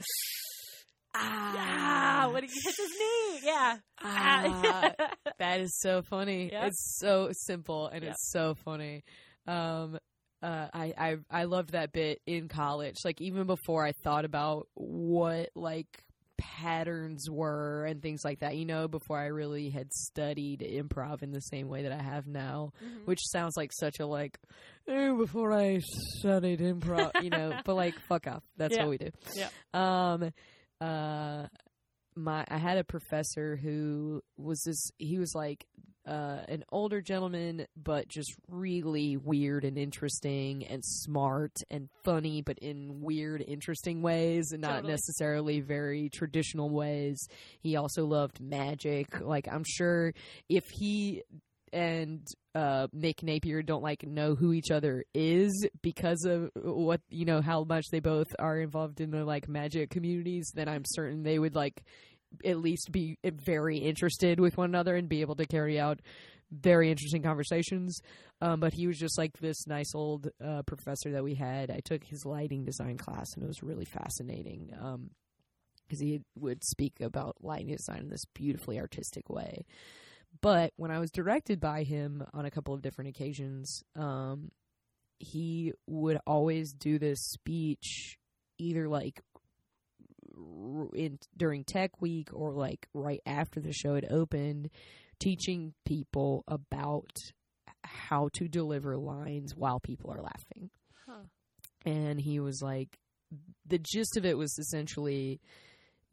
Ah, when he hits his knee. Yeah. ah, *laughs* that is so funny. Yep. It's so simple and Yep. it's so funny. Um. Uh, I, I I loved that bit in college. Like even before I thought about what like patterns were and things like that. You know, before I really had studied improv in the same way that I have now. Mhm. which sounds like such a like eh, before I studied improv, you know, but like *laughs* fuck off. That's Yeah. what we do. Yeah. Um uh my I had a professor who was this he was like uh an older gentleman but just really weird and interesting and smart and funny but in weird interesting ways and not Totally. necessarily very traditional ways. He also loved magic. Like I'm sure if he and uh Nick Napier don't like know who each other is because of what you know how much they both are involved in the like magic communities then I'm certain they would like at least be very interested with one another and be able to carry out very interesting conversations. Um but he was just like this nice old uh professor that we had. I took his lighting design class and it was really fascinating um because he would speak about lighting design in this beautifully artistic way. But when I was directed by him on a couple of different occasions, um, he would always do this speech either like in during Tech Week or like right after the show had opened, teaching people about how to deliver lines while people are laughing. Huh. And he was like, the gist of it was essentially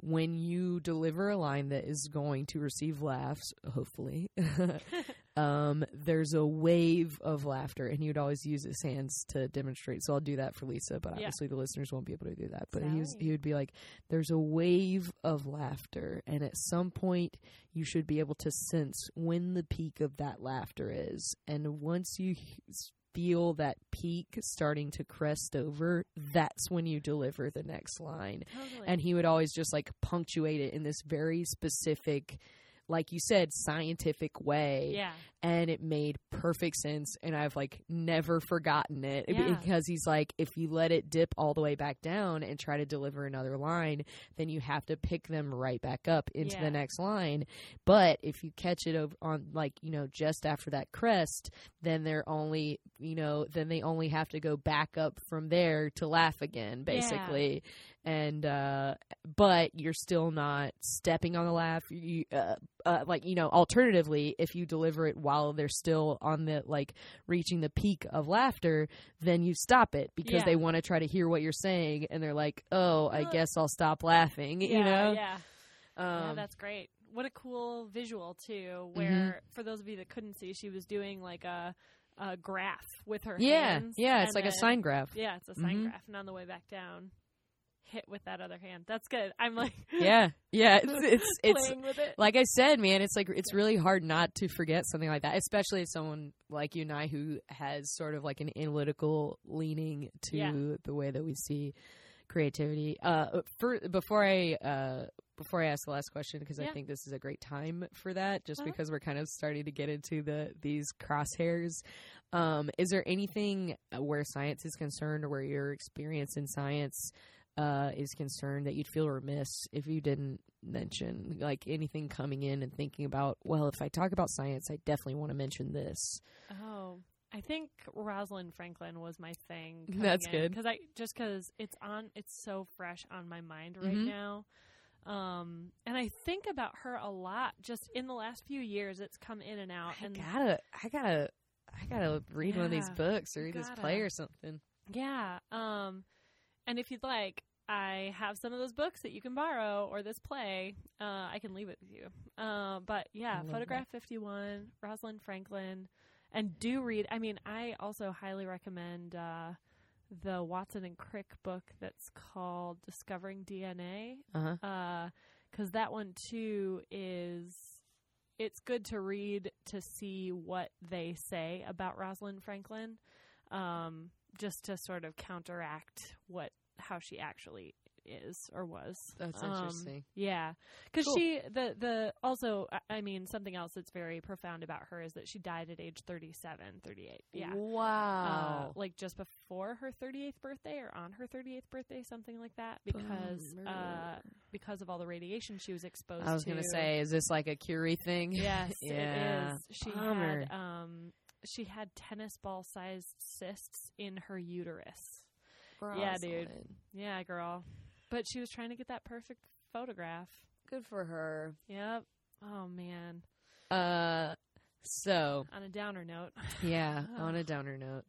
when you deliver a line that is going to receive laughs, hopefully, *laughs* *laughs* um, there's a wave of laughter, and he would always use his hands to demonstrate. So I'll do that for Lisa, but Yeah. obviously the listeners won't be able to do that. But he was, he would be like, "There's a wave of laughter, and at some point, you should be able to sense when the peak of that laughter is, and once you." Feel that peak starting to crest over, that's when you deliver the next line Totally. and he would always just like punctuate it in this very specific like you said scientific way yeah. and it made perfect sense and i've like never forgotten it Yeah. because he's like if you let it dip all the way back down and try to deliver another line then you have to pick them right back up into Yeah. the next line but if you catch it on like you know just after that crest then they're only you know then they only have to go back up from there to laugh again Yeah. And uh but you're still not stepping on the laugh you uh, uh like you know alternatively if you deliver it while they're still on the like reaching the peak of laughter then you stop it because Yeah. they want to try to hear what you're saying and they're like oh i guess i'll stop laughing you yeah, know Yeah. yeah, um that's great. What a cool visual too. Mm-hmm. Where for those of you that couldn't see, she was doing like a, a graph with her yeah hands. yeah it's like a sine graph Yeah, it's a sine Mhm. graph, and on the way back down, hit with that other hand. That's good. I'm like, *laughs* yeah yeah it's *laughs* it's, it's with it. like I said, man, it's like it's really hard not to forget something like that, especially as someone like you and I who has sort of like an analytical leaning to Yeah. the way that we see creativity. Uh, for before I uh before I ask the last question, because I think this is a great time for that, just Uh-huh. because we're kind of starting to get into the these crosshairs. Um, is there anything where science is concerned, or where your experience in science uh, is concerned that you'd feel remiss if you didn't mention like anything coming in and thinking about well if i talk about science i definitely want to mention this Oh, I think Rosalind Franklin was my thing. *laughs* That's good. because I just because it's on, it's so fresh on my mind right Mhm. now. Um, and I think about her a lot. Just in the last few years, it's come in and out. i and gotta i gotta i gotta read one of these books or read this gotta. play or something Yeah. Um, and if you'd like, I have some of those books that you can borrow or this play. Uh, I can leave it with you. Uh, but yeah, Photograph 51, Rosalind Franklin. and do read. I mean, I also highly recommend uh, the Watson and Crick book that's called Discovering DNA. Uh huh. Uh 'cause that one too is it's good to read to see what they say about Rosalind Franklin, um, just to sort of counteract what how she actually is or was. That's Um, interesting. Yeah, because Cool. she the the also I- mean something else that's very profound about her is that she died at age 37, 38. Yeah. Wow. Uh, like just before her 38th birthday or on her 38th birthday, something like that, because Bummer. uh, because of all the radiation she was exposed. To. I was gonna say, is this like a Curie thing? yes, Yeah. it is. *laughs* She Bummer. had um she had tennis ball sized cysts in her uterus. Yeah, dude. Rosalind. Yeah, girl, but she was trying to get that perfect photograph. Good for her. Yep. Oh man. Uh, so On a downer note. yeah, *laughs* on a downer note.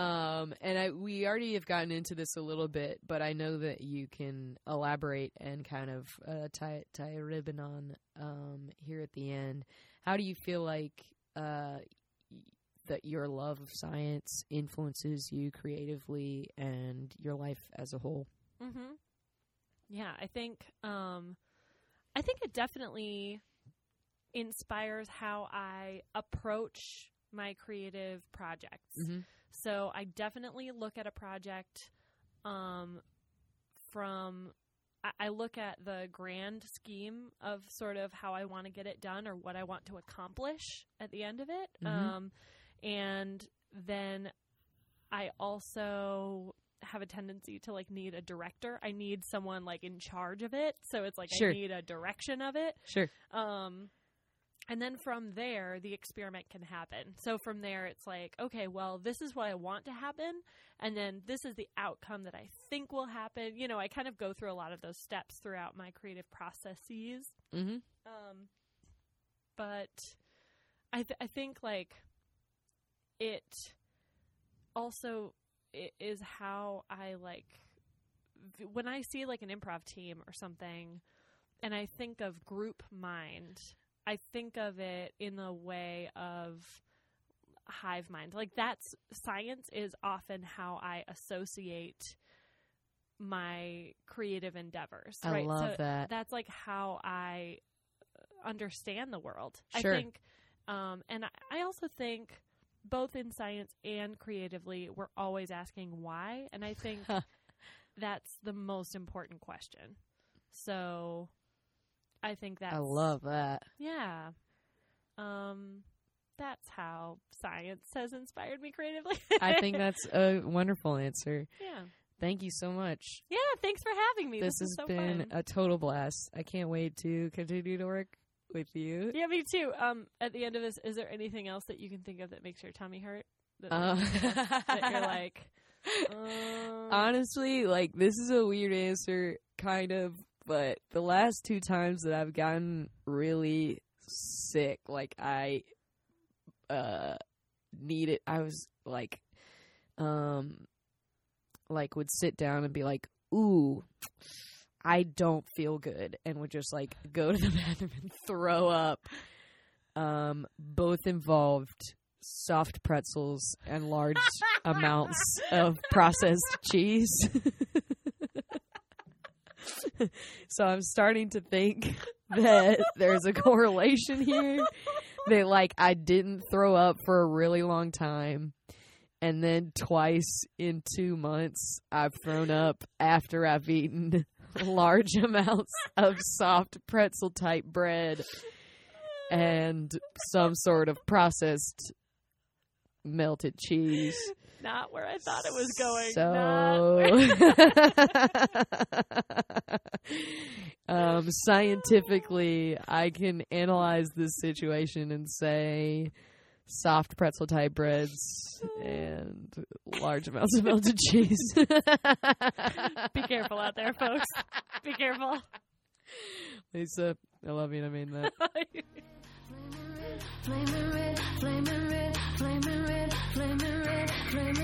Um, and I we already have gotten into this a little bit, but I know that you can elaborate and kind of uh, tie tie a ribbon on um here at the end. How do you feel like uh that your love of science influences you creatively and your life as a whole? Mhm. Yeah, I think um I think it definitely inspires how I approach my creative projects. Mm-hmm. So I definitely look at a project um, from. I- look at the grand scheme of sort of how I want to get it done or what I want to accomplish at the end of it. Mhm. Um, and then I also have a tendency to like need a director. I need someone like in charge of it. So it's like Sure. I need a direction of it. Sure. Um, and then from there, the experiment can happen. So from there, it's like, okay, well, this is what I want to happen. And then this is the outcome that I think will happen. You know, I kind of go through a lot of those steps throughout my creative processes. Mm-hmm. Um, but I, th- I think like it also is how I like when I see like an improv team or something and I think of group mind, I think of it in the way of hive mind. Like that's science is often how I associate my creative endeavors. I right? love so that. that's like how I understand the world. Sure. I think, um, and I also think both in science and creatively, we're always asking why, and I think *laughs* that's the most important question. So, I think that's I love that. yeah. Um, that's how science has inspired me creatively. I think *laughs* that's a wonderful answer. yeah, Thank you so much. yeah. Thanks for having me. This, This, has so been fun. a total blast. I can't wait to continue to work with you. Yeah, me too. Um, at the end of this, is there anything else that you can think of that makes your tummy hurt? That, Uh, that you're like, *laughs* um, honestly, like this is a weird answer, kind of, but the last two times that I've gotten really sick, like I uh needed, I was like, um, like would sit down and be like, ooh. I don't feel good and would just like go to the *laughs* bathroom and throw up. Um, both involved soft pretzels and large *laughs* amounts of processed cheese. *laughs* so I'm starting to think that there's a correlation here. That like I didn't throw up for a really long time. And then twice in two months, I've thrown up after I've eaten large *laughs* amounts of soft pretzel type bread and some sort of processed melted cheese. not where I thought it was going. So, *laughs* um, scientifically, I can analyze this situation and say soft pretzel type breads and large amounts of melted cheese. Be careful out there, folks. Be careful. Lisa, I love you. I mean that. *laughs* Flaming red, flaming red, flaming red, flaming red, flaming red,